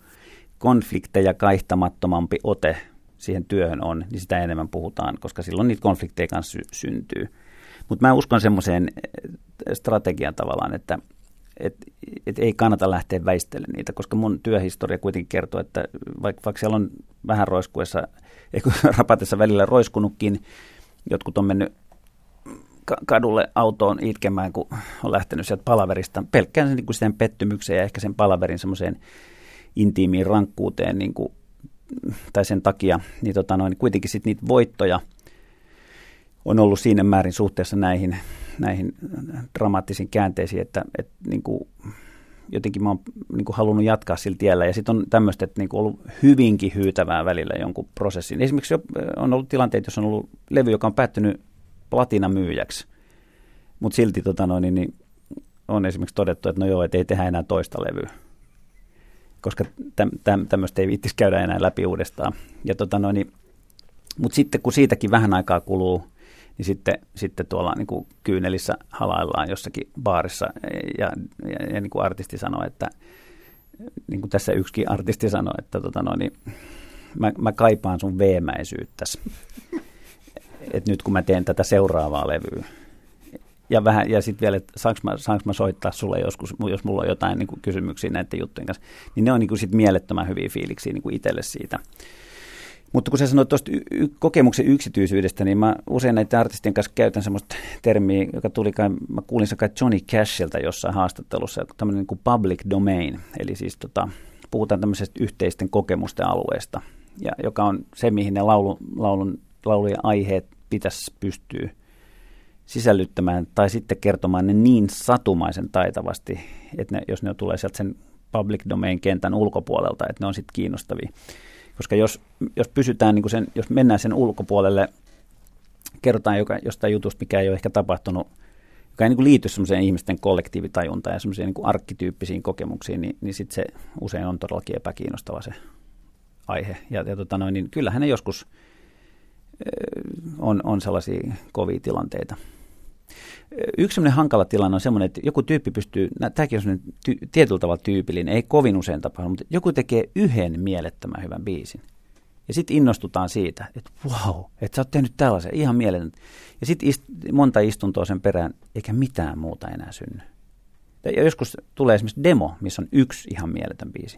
konflikteja kaihtamattomampi ote siihen työhön on, niin sitä enemmän puhutaan, koska silloin niitä konflikteja kanssa sy- syntyy. Mutta mä uskon semmoiseen eh, strategian tavallaan, että et, et ei kannata lähteä väistelemään niitä, koska mun työhistoria kuitenkin kertoo, että vaikka, vaikka siellä on vähän roiskuessa, eikö rapatessa välillä roiskunutkin, jotkut on mennyt kadulle autoon itkemään, kun on lähtenyt sieltä palaverista. Pelkkään sen, niin sen pettymykseen ja ehkä sen palaverin semmoiseen intiimiin rankkuuteen niin kuin, tai sen takia, niin, tota noin, kuitenkin sitten niitä voittoja on ollut siinä määrin suhteessa näihin, näihin dramaattisiin käänteisiin, että, että niin kuin, jotenkin mä oon niin kuin halunnut jatkaa sillä tiellä. Ja sitten on tämmöistä, että niin kuin ollut hyvinkin hyytävää välillä jonkun prosessin. Esimerkiksi on ollut tilanteita, jos on ollut levy, joka on päättynyt platinamyyjäksi, mutta silti tota noin, niin, niin on esimerkiksi todettu, että no joo, että ei tehdä enää toista levyä koska täm, täm, tämmöistä ei viittisi käydä enää läpi uudestaan. Ja tota noin, niin, mutta sitten kun siitäkin vähän aikaa kuluu, niin sitten, sitten tuolla niin kuin kyynelissä halaillaan jossakin baarissa ja, ja, ja niin kuin artisti sanoi, että niin kuin tässä yksikin artisti sanoi, että tota noin, niin, mä, mä kaipaan sun veemäisyyttäsi. Et nyt kun mä teen tätä seuraavaa levyä, ja, vähän, ja sitten vielä, että saanko mä, saanko mä soittaa sulle joskus, jos mulla on jotain niin kysymyksiä näiden juttujen kanssa, niin ne on niin kuin sit mielettömän hyviä fiiliksiä niin kuin itselle siitä. Mutta kun sä sanoit tuosta y- kokemuksen yksityisyydestä, niin mä usein näiden artistien kanssa käytän semmoista termiä, joka tuli kai, mä kuulin kai Johnny Cashilta jossain haastattelussa, tämmöinen niin kuin public domain, eli siis tota, puhutaan tämmöisestä yhteisten kokemusten alueesta, ja joka on se, mihin ne laulu, laulun, laulujen aiheet pitäisi pystyä sisällyttämään tai sitten kertomaan ne niin satumaisen taitavasti, että ne, jos ne tulee sieltä sen public domain kentän ulkopuolelta, että ne on sitten kiinnostavia. Koska jos, jos pysytään niin kuin sen, jos mennään sen ulkopuolelle, kerrotaan joka, jostain jutusta, mikä ei ole ehkä tapahtunut, joka ei niin kuin liity semmoiseen ihmisten kollektiivitajuntaan ja semmoisiin niin arkkityyppisiin kokemuksiin, niin, niin sitten se usein on todellakin epäkiinnostava se aihe. Ja, ja tota noin, niin kyllähän ne joskus on, on sellaisia kovia tilanteita. Yksi sellainen hankala tilanne on sellainen, että joku tyyppi pystyy, tämäkin on sellainen ty, tietyllä tavalla tyypillinen, ei kovin usein tapahdu, mutta joku tekee yhden mielettömän hyvän biisin. Ja sitten innostutaan siitä, että wow, että sä oot tehnyt tällaisen, ihan mieletön. Ja sitten ist, monta istuntoa sen perään, eikä mitään muuta enää synny. Ja joskus tulee esimerkiksi demo, missä on yksi ihan mieletön biisi.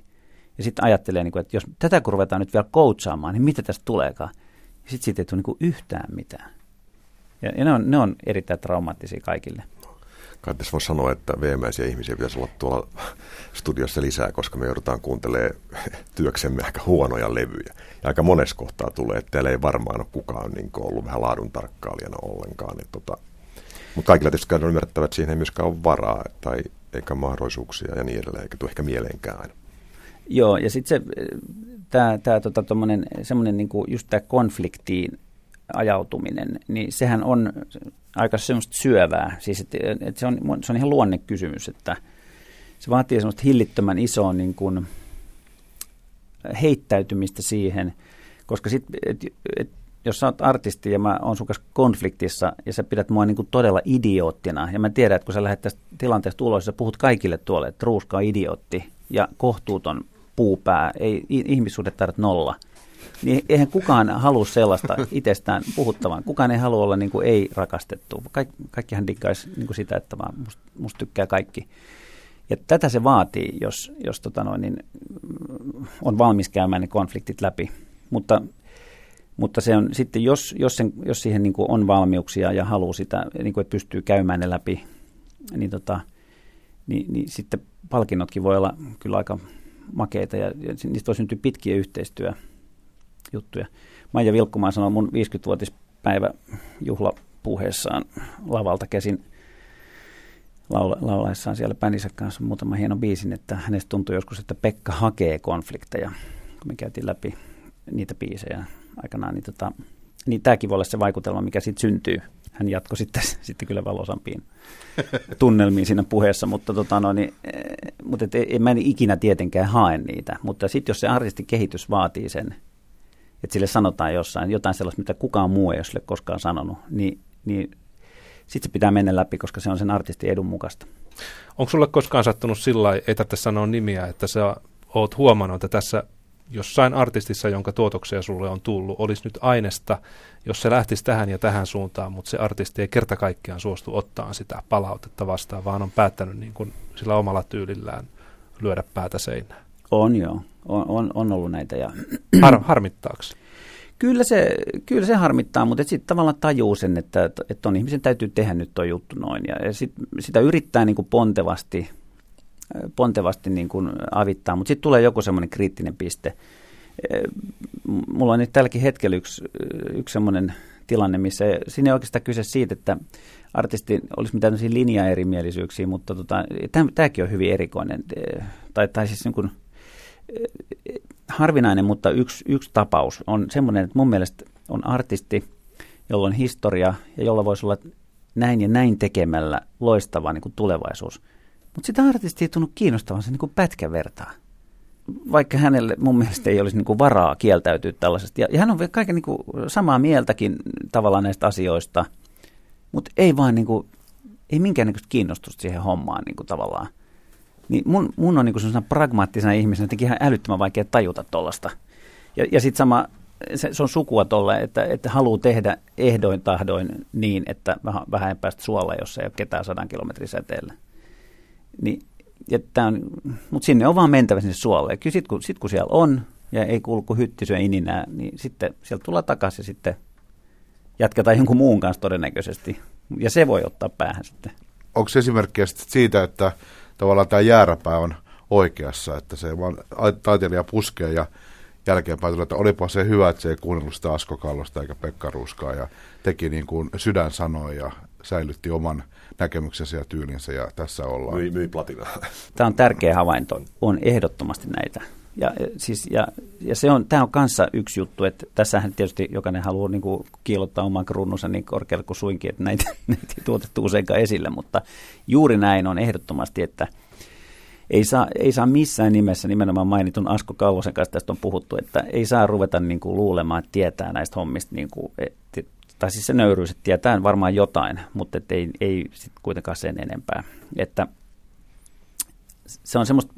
Ja sitten ajattelee, niin että jos tätä kun ruvetaan nyt vielä coachaamaan, niin mitä tästä tuleekaan? Ja sitten siitä ei tule niin yhtään mitään. Ja, ja ne, on, ne on erittäin traumaattisia kaikille. Kai tässä voi sanoa, että veemäisiä ihmisiä pitäisi olla tuolla studiossa lisää, koska me joudutaan kuuntelemaan työksemme aika huonoja levyjä. Ja aika monessa kohtaa tulee, että täällä ei varmaan ole kukaan niin ollut vähän laadun tarkkailijana ollenkaan. Niin tota, mutta kaikilla tietysti on ymmärrettävä, että siihen ei myöskään ole varaa tai eikä mahdollisuuksia ja niin edelleen, eikä tule ehkä mieleenkään aina. Joo, ja sitten se, tämä, tämä tota, semmoinen niinku, just tämä konfliktiin ajautuminen, niin sehän on aika semmoista syövää. Siis että, että se, on, se on ihan luonnekysymys, että se vaatii semmoista hillittömän isoa niin kuin heittäytymistä siihen, koska sit, et, et, jos sä oot artisti ja mä oon sun kanssa konfliktissa ja sä pidät mua niin kuin todella idioottina ja mä tiedän, että kun sä lähdet tästä tilanteesta ulos, sä puhut kaikille tuolle, että ruuska on idiootti ja kohtuuton puupää, ei ihmissuhde tarvitse nolla – niin eihän kukaan halua sellaista itsestään puhuttavan. Kukaan ei halua olla niin kuin ei-rakastettu. Kaik, kaikkihan diggaisi niin kuin sitä, että vaan musta must tykkää kaikki. Ja tätä se vaatii, jos, jos tota noin, niin on valmis käymään ne konfliktit läpi. Mutta, mutta se on sitten, jos, jos, sen, jos siihen niin kuin on valmiuksia ja haluaa sitä, niin kuin, että pystyy käymään ne läpi, niin, tota, niin, niin sitten palkinnotkin voi olla kyllä aika makeita ja, ja niistä voi syntyä pitkiä yhteistyö juttuja. Maija Vilkkumaan sanoi mun 50-vuotispäivä juhlapuheessaan lavalta käsin laula, laulaessaan siellä bändinsä kanssa muutama hieno biisin, että hänestä tuntui joskus, että Pekka hakee konflikteja, kun me käytiin läpi niitä biisejä aikanaan, niin, tota, niin tämäkin voi olla se vaikutelma, mikä siitä syntyy. hän jatkoi sitten, sitten kyllä valosampiin tunnelmiin siinä puheessa, mutta, tota, no, niin, mutta et, en mä en ikinä tietenkään hae niitä. Mutta sitten jos se artistin kehitys vaatii sen, että sille sanotaan jossain jotain sellaista, mitä kukaan muu ei ole sille koskaan sanonut, niin, niin sitten se pitää mennä läpi, koska se on sen artistin edun mukaista. Onko sulle koskaan sattunut sillä ei tarvitse sanoa nimiä, että sä oot huomannut, että tässä jossain artistissa, jonka tuotoksia sulle on tullut, olisi nyt aineesta, jos se lähtisi tähän ja tähän suuntaan, mutta se artisti ei kerta kaikkiaan suostu ottaa sitä palautetta vastaan, vaan on päättänyt niin kuin sillä omalla tyylillään lyödä päätä seinään. On joo, on, on, on ollut näitä. Ja... Har, harmittaako? Kyllä se, kyllä se harmittaa, mutta sitten tavallaan tajuu sen, että, että on ihmisen täytyy tehdä nyt tuo juttu noin. Ja sit, sitä yrittää niin kuin pontevasti, pontevasti niin kuin avittaa, mutta sitten tulee joku semmoinen kriittinen piste. Mulla on nyt tälläkin hetkellä yksi, yksi semmoinen tilanne, missä siinä ei oikeastaan kyse siitä, että artisti olisi mitään linjaerimielisyyksiä, mutta tota, tämäkin on hyvin erikoinen. Tai, tai siis niin kuin, harvinainen, mutta yksi, yksi tapaus on semmoinen, että mun mielestä on artisti, jolla on historia ja jolla voisi olla näin ja näin tekemällä loistava niin kuin tulevaisuus. Mutta sitä artisti ei tunnu kiinnostavan se niin kuin vertaa. Vaikka hänelle mun mielestä ei olisi niin kuin varaa kieltäytyä tällaisesta. Ja, ja hän on kaiken niin kuin samaa mieltäkin tavallaan näistä asioista, mutta ei vaan niin kuin, ei minkäännäköistä kiinnostusta siihen hommaan niin kuin tavallaan. Niin mun, mun on niin kuin pragmaattisena ihmisenä jotenkin ihan älyttömän vaikea tajuta tuollaista. Ja, ja sitten sama, se, se on sukua tolle, että, että haluaa tehdä ehdoin tahdoin niin, että vähän, vähän päästä suolla, jos ei ole ketään sadan kilometrin säteellä. Niin, mutta sinne on vaan mentävä sinne suolle. Kyllä sitten kun, sit, kun siellä on ja ei kuulu kuin hyttisyä ininää, niin sitten sieltä tullaan takaisin ja sitten jatketaan jonkun muun kanssa todennäköisesti. Ja se voi ottaa päähän sitten. Onko esimerkkiä siitä, että tavallaan tämä jääräpää on oikeassa, että se vaan taiteilija puskee ja jälkeenpäin tulee, että olipa se hyvä, että se ei kuunnellut sitä Asko Kallosta eikä Pekka Ruskaa ja teki niin kuin sydän sanoi ja säilytti oman näkemyksensä ja tyylinsä ja tässä ollaan. Myi, myi platinaa. Tämä on tärkeä havainto. On ehdottomasti näitä. Ja, siis, ja, ja se on, tämä on kanssa yksi juttu, että tässähän tietysti jokainen haluaa niin kuin, kiilottaa oman kruununsa niin korkealle kuin suinkin, että näitä, näitä ei tuotettu useinkaan esille, mutta juuri näin on ehdottomasti, että ei saa, ei saa missään nimessä nimenomaan mainitun Asko Kalvosen kanssa tästä on puhuttu, että ei saa ruveta niin kuin, luulemaan, että tietää näistä hommista, niin kuin, et, tai siis se nöyryys, että tietää varmaan jotain, mutta et ei, ei sit kuitenkaan sen enempää. Että se on semmoista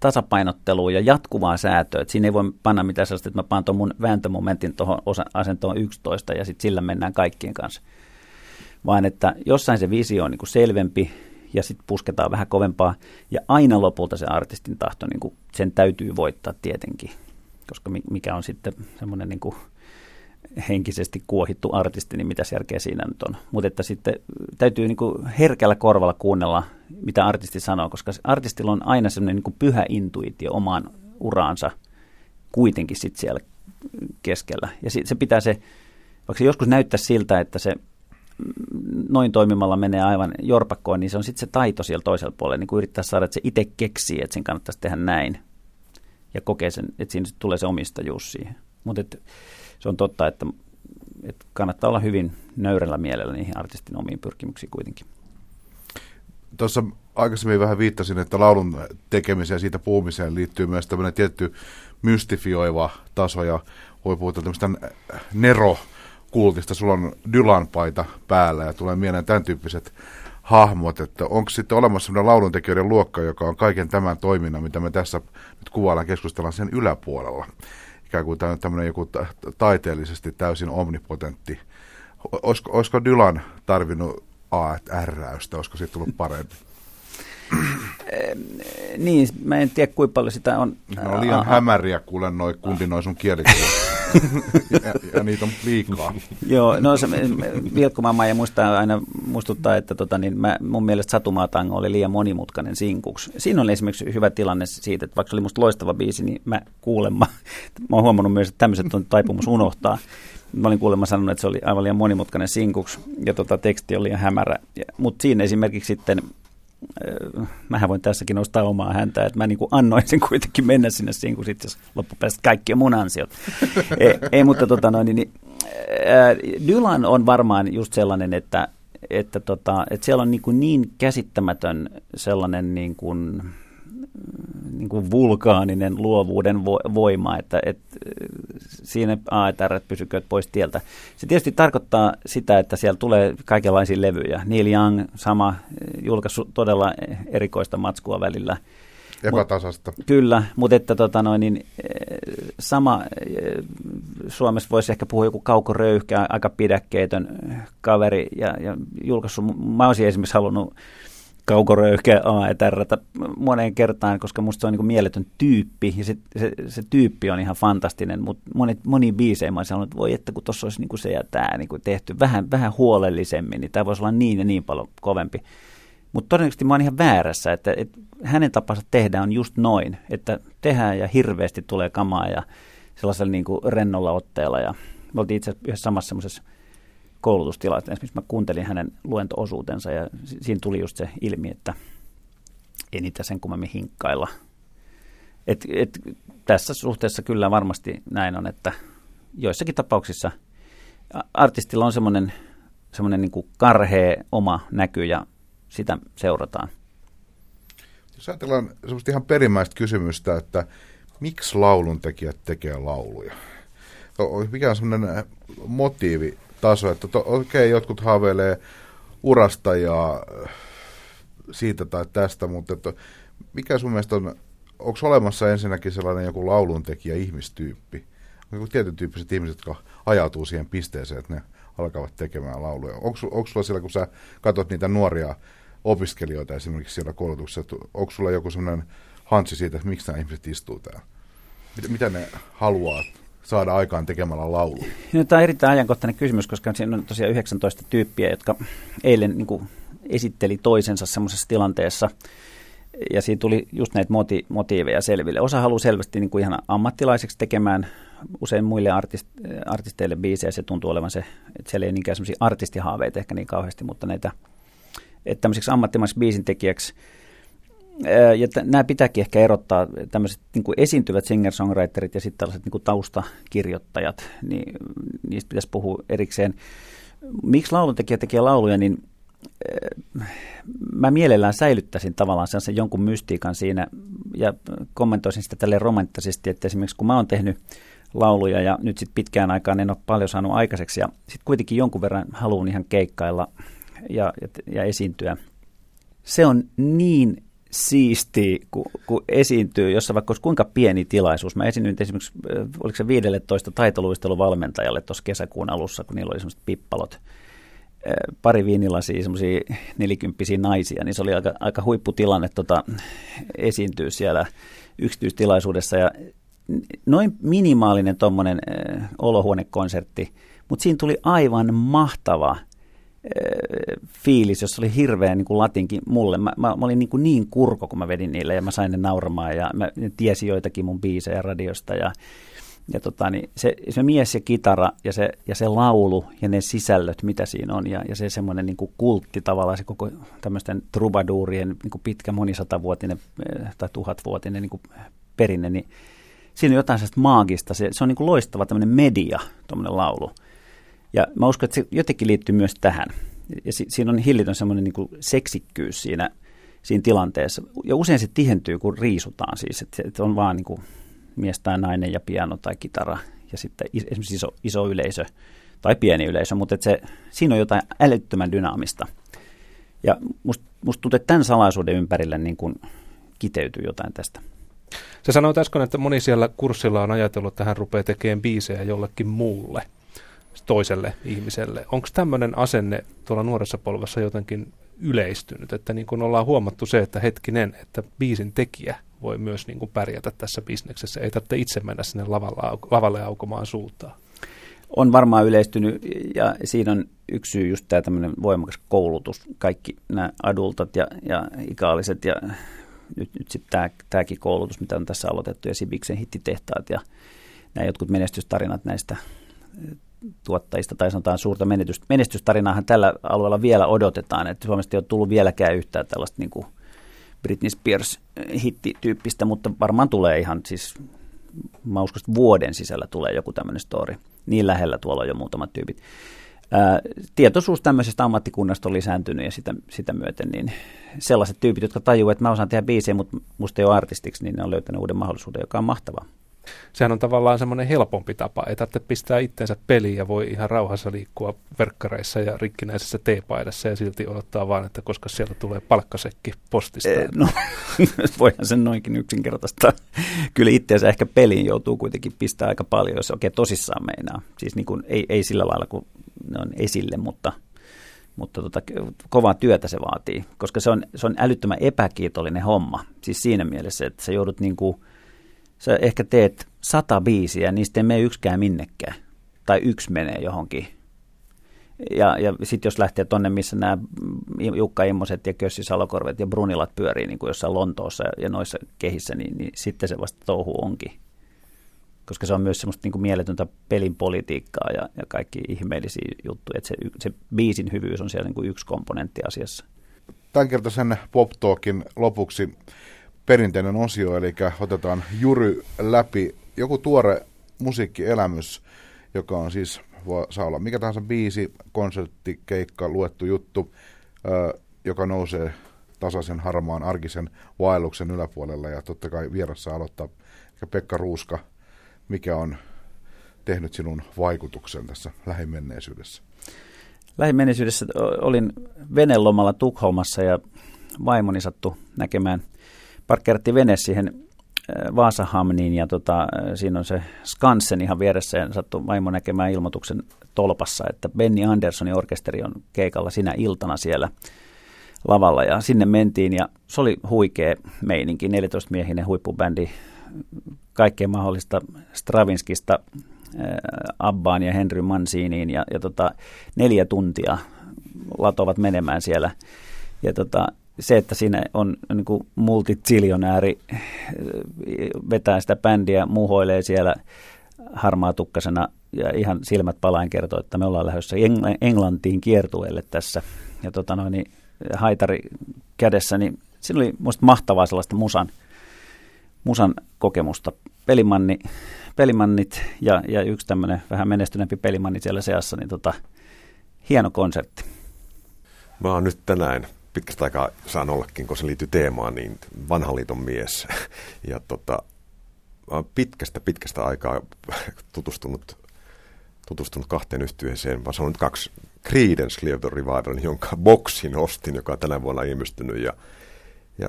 tasapainottelua ja jatkuvaa säätöä, että siinä ei voi panna mitään sellaista, että mä paan tuon mun vääntömomentin tuohon asentoon 11 ja sitten sillä mennään kaikkien kanssa. Vaan että jossain se visio on niin kuin selvempi ja sitten pusketaan vähän kovempaa ja aina lopulta se artistin tahto, niin kuin sen täytyy voittaa tietenkin, koska mikä on sitten semmoinen niin kuin henkisesti kuohittu artisti, niin mitä järkeä siinä nyt on. Mutta että sitten täytyy niin kuin herkällä korvalla kuunnella, mitä artisti sanoo, koska artistilla on aina semmoinen niin pyhä intuitio omaan uraansa kuitenkin sitten siellä keskellä. Ja se pitää se, vaikka se joskus näyttää siltä, että se noin toimimalla menee aivan jorpakkoon, niin se on sitten se taito siellä toisella puolella, niin kuin yrittää saada, että se itse keksii, että sen kannattaisi tehdä näin. Ja kokee sen, että siinä tulee se omistajuus siihen. Mutta se on totta, että, että kannattaa olla hyvin nöyrällä mielellä niihin artistin omiin pyrkimyksiin kuitenkin. Tuossa aikaisemmin vähän viittasin, että laulun tekemiseen ja siitä puhumiseen liittyy myös tämmöinen tietty mystifioiva taso ja voi puhua tämmöistä nero kultista, sulla on Dylan-paita päällä ja tulee mieleen tämän tyyppiset hahmot, että onko sitten olemassa sellainen lauluntekijöiden luokka, joka on kaiken tämän toiminnan, mitä me tässä nyt kuvaillaan, keskustellaan sen yläpuolella ikään kuin tämmöinen joku taiteellisesti täysin omnipotentti. Olisiko, olisiko Dylan tarvinnut A-räystä, olisiko siitä tullut parempi? niin, mä en tiedä kuinka paljon sitä on. Ne on liian hämäriä kuule noi kundi noi sun kielikuvat. ja, ja, niitä on liikaa. Joo, no se Vilkkumaan ja muistaa aina muistuttaa, että tota, niin mä, mun mielestä Satumaatango oli liian monimutkainen sinkuksi. Siinä oli esimerkiksi hyvä tilanne siitä, että vaikka se oli musta loistava biisi, niin mä kuulemma, mä oon huomannut myös, että tämmöiset on taipumus unohtaa. Mä olin kuulemma sanonut, että se oli aivan liian monimutkainen sinkuksi ja tota, teksti oli liian hämärä. Mutta siinä esimerkiksi sitten mähän voin tässäkin nostaa omaa häntä, että mä niin kuin annoin sen kuitenkin mennä sinne siinä, kun sitten loppupäästä kaikki on mun ansiot. ei, ei, mutta tota noin, niin, Dylan on varmaan just sellainen, että, että, tota, että siellä on niin, kuin niin käsittämätön sellainen niin kuin, niin kuin vulkaaninen luovuuden voima, että, että siinä AETR pysykööt pois tieltä. Se tietysti tarkoittaa sitä, että siellä tulee kaikenlaisia levyjä. Neil Young, sama, julkaissut todella erikoista matskua välillä. Epätasasta. Mut, kyllä, mutta että tota noin, niin, sama, Suomessa voisi ehkä puhua joku Kauko Röyhkä, aika pidäkkeetön kaveri, ja, ja julkaissut, mä olisin esimerkiksi halunnut kaukoröyhkeä AETR moneen kertaan, koska musta se on niin mieletön tyyppi ja se, se, se, tyyppi on ihan fantastinen, mutta moni, moni biisejä mä sanonut, että voi että kun tuossa olisi niin se ja tämä niin tehty vähän, vähän huolellisemmin, niin tämä voisi olla niin ja niin paljon kovempi. Mutta todennäköisesti mä oon ihan väärässä, että, että hänen tapansa tehdä on just noin, että tehdään ja hirveästi tulee kamaa ja sellaisella niin kuin rennolla otteella ja me oltiin itse asiassa yhdessä samassa semmoisessa koulutustilanteessa, missä mä kuuntelin hänen luentoosuutensa ja siinä tuli just se ilmi, että ei niitä sen kummemmin hinkkailla. Et, et, tässä suhteessa kyllä varmasti näin on, että joissakin tapauksissa artistilla on semmoinen semmoinen niin karhea oma näky ja sitä seurataan. Jos ajatellaan semmoista ihan perimmäistä kysymystä, että miksi lauluntekijät tekee lauluja? Mikä on semmoinen motiivi taso, että to, okei, okay, jotkut haaveilee urasta ja äh, siitä tai tästä, mutta että mikä sun mielestä on, onko olemassa ensinnäkin sellainen joku lauluntekijä ihmistyyppi? Onko tietyn tyyppiset ihmiset, jotka ajautuu siihen pisteeseen, että ne alkavat tekemään lauluja? Onko, onko sulla siellä, kun sä katsot niitä nuoria opiskelijoita esimerkiksi siellä koulutuksessa, onko sulla joku sellainen hansi siitä, että miksi nämä ihmiset istuu täällä? Mitä, mitä ne haluaa saada aikaan tekemällä laulu? No, tämä on erittäin ajankohtainen kysymys, koska siinä on tosiaan 19 tyyppiä, jotka eilen niin kuin, esitteli toisensa semmoisessa tilanteessa. Ja siinä tuli just näitä moti- motiiveja selville. Osa haluaa selvästi niin kuin ihan ammattilaiseksi tekemään usein muille artist- artisteille biisejä. Se tuntuu olevan se, että siellä ei niinkään semmoisia artistihaaveita ehkä niin kauheasti, mutta näitä, että tämmöiseksi ammattimaiseksi biisintekijäksi – ja t- nämä pitääkin ehkä erottaa, tämmöiset niin kuin esiintyvät singer-songwriterit ja sitten tällaiset niin kuin taustakirjoittajat, niin niistä pitäisi puhua erikseen. Miksi lauluntekijä tekee lauluja, niin mä mielellään säilyttäisin tavallaan sen jonkun mystiikan siinä ja kommentoisin sitä tälle romanttisesti, että esimerkiksi kun mä oon tehnyt lauluja ja nyt sitten pitkään aikaan en ole paljon saanut aikaiseksi ja sitten kuitenkin jonkun verran haluan ihan keikkailla ja, ja, ja esiintyä. Se on niin siisti, kun, kun esiintyy, jossa vaikka olisi kuinka pieni tilaisuus. Mä esiinnyin esimerkiksi, oliko se 15 taitoluisteluvalmentajalle tuossa kesäkuun alussa, kun niillä oli semmoiset pippalot, pari viinilasia, semmoisia nelikymppisiä naisia, niin se oli aika, aika huipputilanne tota, esiintyä siellä yksityistilaisuudessa. Ja noin minimaalinen tuommoinen olohuonekonsertti, mutta siinä tuli aivan mahtava fiilis, jossa oli hirveän niin kuin latinkin mulle. Mä, mä, mä olin niin, kuin niin kurko, kun mä vedin niille ja mä sain ne nauramaan ja mä tiesin joitakin mun biisejä radiosta ja, ja tota, niin se, se mies ja kitara ja se, ja se laulu ja ne sisällöt, mitä siinä on ja, ja se semmoinen niin kuin kultti tavallaan, se koko tämmöisten trubaduurien niin kuin pitkä monisatavuotinen tai tuhatvuotinen niin kuin perinne, niin siinä on jotain sellaista maagista. Se, se on niin kuin loistava tämmöinen media, tuommoinen laulu. Ja mä uskon, että se jotenkin liittyy myös tähän. Ja si- siinä on hillitön semmoinen niin seksikkyys siinä, siinä tilanteessa. Ja usein se tihentyy, kun riisutaan siis, että, että on vaan niin kuin mies tai nainen ja piano tai kitara ja sitten esimerkiksi iso, iso yleisö tai pieni yleisö, mutta se, siinä on jotain älyttömän dynaamista. Ja musta must tuntuu, että tämän salaisuuden ympärille niin kuin kiteytyy jotain tästä. Se sanoi äsken, että moni siellä kurssilla on ajatellut, että hän rupeaa tekemään biisejä jollekin muulle toiselle ihmiselle. Onko tämmöinen asenne tuolla nuoressa polvessa jotenkin yleistynyt, että niin kun ollaan huomattu se, että hetkinen, että biisin tekijä voi myös niin kuin pärjätä tässä bisneksessä, ei tarvitse itse mennä sinne lavalla, lavalle aukomaan suuntaan. On varmaan yleistynyt ja siinä on yksi syy just tämä tämmöinen voimakas koulutus. Kaikki nämä adultat ja, ja ikaaliset ja nyt, nyt sitten tämä, tämäkin koulutus, mitä on tässä aloitettu ja Sibiksen hittitehtaat ja nämä jotkut menestystarinat näistä tuottajista tai sanotaan suurta menestystarinaahan tällä alueella vielä odotetaan, että Suomesta ei ole tullut vieläkään yhtään tällaista niin kuin Britney Spears hittityyppistä, mutta varmaan tulee ihan siis mä uskon, että vuoden sisällä tulee joku tämmöinen story. Niin lähellä tuolla on jo muutamat tyypit. Ää, tietoisuus tämmöisestä ammattikunnasta on lisääntynyt ja sitä, sitä myöten niin sellaiset tyypit, jotka tajuavat, että mä osaan tehdä biisejä, mutta musta ei ole artistiksi, niin ne on löytänyt uuden mahdollisuuden, joka on mahtavaa sehän on tavallaan semmoinen helpompi tapa. Ei tarvitse pistää itsensä peliin ja voi ihan rauhassa liikkua verkkareissa ja rikkinäisessä teepaidassa ja silti odottaa vaan, että koska sieltä tulee palkkasekki postista. E, no, voihan sen noinkin yksinkertaista. Kyllä itseänsä ehkä peliin joutuu kuitenkin pistää aika paljon, jos oikein tosissaan meinaa. Siis niin kuin, ei, ei sillä lailla kuin ne on esille, mutta mutta tota, kovaa työtä se vaatii, koska se on, se on älyttömän epäkiitollinen homma. Siis siinä mielessä, että sä joudut niin kuin – sä ehkä teet sata biisiä, niistä ei mene yksikään minnekään. Tai yksi menee johonkin. Ja, ja sitten jos lähtee tonne, missä nämä Jukka Immoset ja Kössi Salokorvet ja Brunilat pyörii niin kuin jossain Lontoossa ja noissa kehissä, niin, niin sitten se vasta touhu onkin. Koska se on myös semmoista niin kuin mieletöntä pelin politiikkaa ja, ja kaikki ihmeellisiä juttuja. Että se, se biisin hyvyys on siellä niin kuin yksi komponentti asiassa. Tämänkertaisen Pop Talkin lopuksi perinteinen osio, eli otetaan jury läpi joku tuore musiikkielämys, joka on siis, voi, saa olla mikä tahansa biisi, konsertti, keikka, luettu juttu, ö, joka nousee tasaisen harmaan arkisen vaelluksen yläpuolella. Ja totta kai vierassa aloittaa Pekka Ruuska, mikä on tehnyt sinun vaikutuksen tässä lähimenneisyydessä? Lähimenneisyydessä olin venelomalla Tukholmassa ja vaimoni sattui näkemään – parkkeerattiin vene siihen äh, Vaasahamniin ja tota, äh, siinä on se Skansen ihan vieressä ja sattui vaimo näkemään ilmoituksen tolpassa, että Benny Anderssonin orkesteri on keikalla sinä iltana siellä lavalla ja sinne mentiin ja se oli huikea meininki, 14-miehinen huippubändi, kaikkea mahdollista Stravinskista äh, Abbaan ja Henry Manciniin ja, ja tota, neljä tuntia latovat menemään siellä. Ja tota, se, että siinä on niin kuin multitsiljonääri, vetää sitä bändiä, muhoilee siellä harmaa tukkasena ja ihan silmät palain kertoo, että me ollaan lähdössä Englantiin kiertueelle tässä. Ja tota noin, niin haitari kädessä, niin siinä oli musta mahtavaa sellaista musan, musan kokemusta. Pelimanni, pelimannit ja, ja yksi tämmöinen vähän menestyneempi pelimanni siellä seassa, niin tota, hieno konsertti. Mä oon nyt tänään pitkästä aikaa saan ollakin, kun se liittyy teemaan, niin vanhan liiton mies. Ja tota, mä pitkästä, pitkästä aikaa tutustunut, tutustunut kahteen yhtyeeseen. Mä sanon nyt kaksi. Creedence Clearwater Revival, jonka boksin ostin, joka on tänä vuonna ilmestynyt. Ja, ja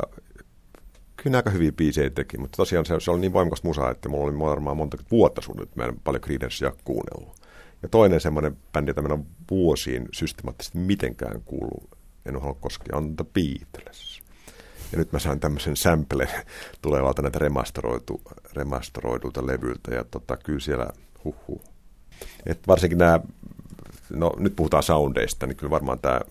kyllä aika hyviä biisejä teki, mutta tosiaan se, se oli niin voimakas musa, että mulla oli varmaan monta vuotta sun nyt, mä en paljon Creedencea kuunnellut. Ja toinen semmoinen bändi, jota on vuosiin systemaattisesti mitenkään kuullut, en halua koskea, on The Beatles. Ja nyt mä sain tämmöisen sample tulevalta näitä remasteroitu, remasteroidulta levyltä, ja tota, kyllä siellä huhu. Et varsinkin nämä, no nyt puhutaan soundeista, niin kyllä varmaan tämä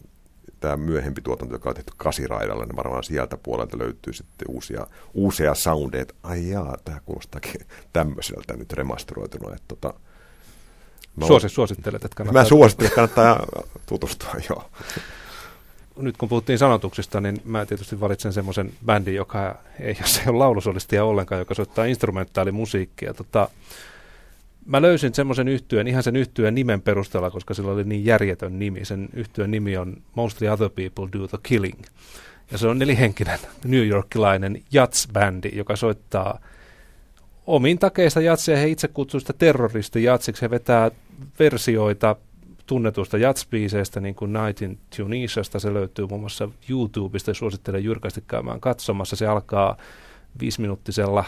tämä myöhempi tuotanto, joka on tehty kasiraidalla, niin varmaan sieltä puolelta löytyy sitten uusia, uusia soundeja, ai jaa, tämä kuulostaakin tämmöiseltä nyt remasteroituna. Että tota, Suosi, suosittelet, että kannattaa... Mä suosittelen, että kannattaa tutustua, joo nyt kun puhuttiin sanotuksista, niin mä tietysti valitsen semmoisen bändin, joka ei, jos ei ole laulusolistia ollenkaan, joka soittaa instrumentaalimusiikkia. Tota, mä löysin semmoisen yhtyön, ihan sen yhtyön nimen perusteella, koska sillä oli niin järjetön nimi. Sen yhtyön nimi on Mostly Other People Do The Killing. Ja se on nelihenkinen New Yorkilainen jats-bändi, joka soittaa omin takeista jatsia. He itse kutsuvat sitä terroristijatsiksi. He vetää versioita tunnetusta jatsbiiseistä, niin kuin Night in Tunisiasta. Se löytyy muun muassa YouTubesta ja suosittelen jyrkästi käymään katsomassa. Se alkaa viisiminuuttisella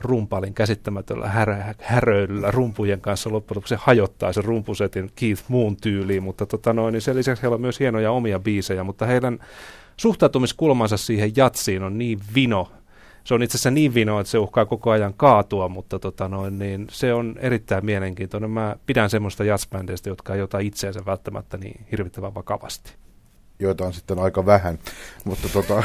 rumpalin käsittämätöllä härä, häröilyllä rumpujen kanssa loppujen lopuksi se hajottaa sen rumpusetin Keith Moon tyyliin, mutta tota noin, niin sen lisäksi heillä on myös hienoja omia biisejä, mutta heidän suhtautumiskulmansa siihen jatsiin on niin vino, se on itse asiassa niin vino, että se uhkaa koko ajan kaatua, mutta tota noin, niin se on erittäin mielenkiintoinen. Mä pidän semmoista jazzbändeistä, jotka ei ota itseänsä välttämättä niin hirvittävän vakavasti. Joita on sitten aika vähän, mutta tota,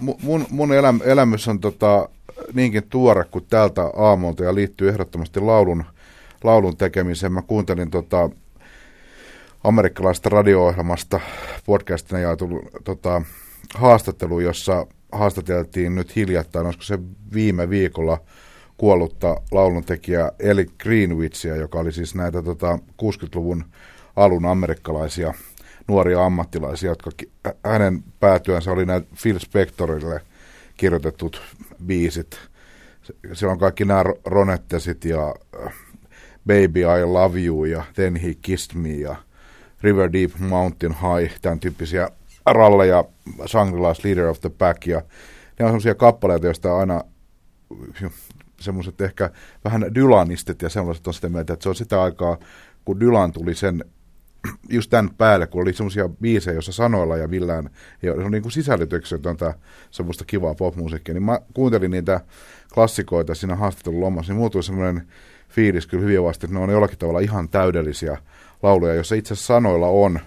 mun, mun eläm, elämys on tota, niinkin tuore kuin tältä aamulta ja liittyy ehdottomasti laulun, laulun tekemiseen. Mä kuuntelin tota, amerikkalaisesta radio-ohjelmasta podcastina jaetun tota, haastattelu, jossa haastateltiin nyt hiljattain, olisiko se viime viikolla kuollutta lauluntekijä Eli Greenwichia, joka oli siis näitä tota, 60-luvun alun amerikkalaisia nuoria ammattilaisia, jotka hänen päätyönsä oli näitä Phil Spectorille kirjoitetut biisit. Siellä on kaikki nämä Ronettesit ja äh, Baby I Love You ja Then He Kissed Me ja River Deep Mountain High, tämän tyyppisiä ralleja, Shangri-La's Leader of the Pack ja ne on sellaisia kappaleita, joista aina semmoiset ehkä vähän dylanistit ja sellaiset on sitä mieltä, että se on sitä aikaa, kun Dylan tuli sen just tämän päälle, kun oli semmoisia biisejä, joissa sanoilla ja villään, ja se on niin kuin sisällytyksetöntä semmoista kivaa popmusiikkia, niin mä kuuntelin niitä klassikoita siinä haastattelun lomassa, niin muutui semmoinen fiilis kyllä hyvin vasta, että ne on jollakin tavalla ihan täydellisiä lauluja, joissa itse sanoilla on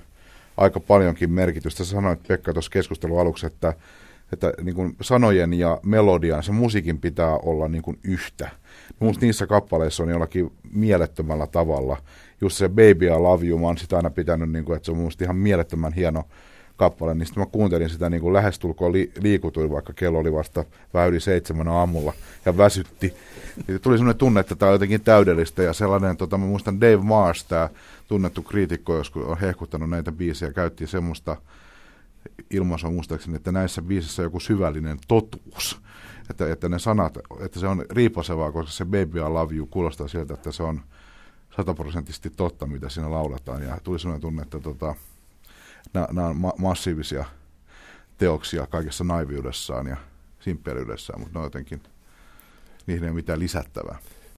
aika paljonkin merkitystä. Sanoit Pekka tuossa keskustelun aluksi, että, että niin kuin sanojen ja melodian, se musiikin pitää olla niin kuin yhtä. Minusta niissä kappaleissa on jollakin mielettömällä tavalla. Just se Baby I Love You, mä oon sitä aina pitänyt, niin kuin, että se on minusta ihan mielettömän hieno kappale, niin sitten mä kuuntelin sitä niin kuin lähestulkoon li- liikutuin, vaikka kello oli vasta vähän yli seitsemän aamulla ja väsytti. Ja tuli sellainen tunne, että tämä on jotenkin täydellistä ja sellainen, tota, mä muistan Dave Mars, tämä tunnettu kriitikko, joskus on hehkuttanut näitä biisejä, käytti semmoista ilmaisua muistaakseni, että näissä biisissä on joku syvällinen totuus. Että, että ne sanat, että se on riipasevaa, koska se Baby I Love You kuulostaa siltä, että se on sataprosenttisesti totta, mitä siinä lauletaan. Ja tuli sellainen tunne, että tota, nämä on ma- massiivisia teoksia kaikessa naiviudessaan ja simppelyydessään, mutta ne on jotenkin, niihin ei ole mitään lisättävää.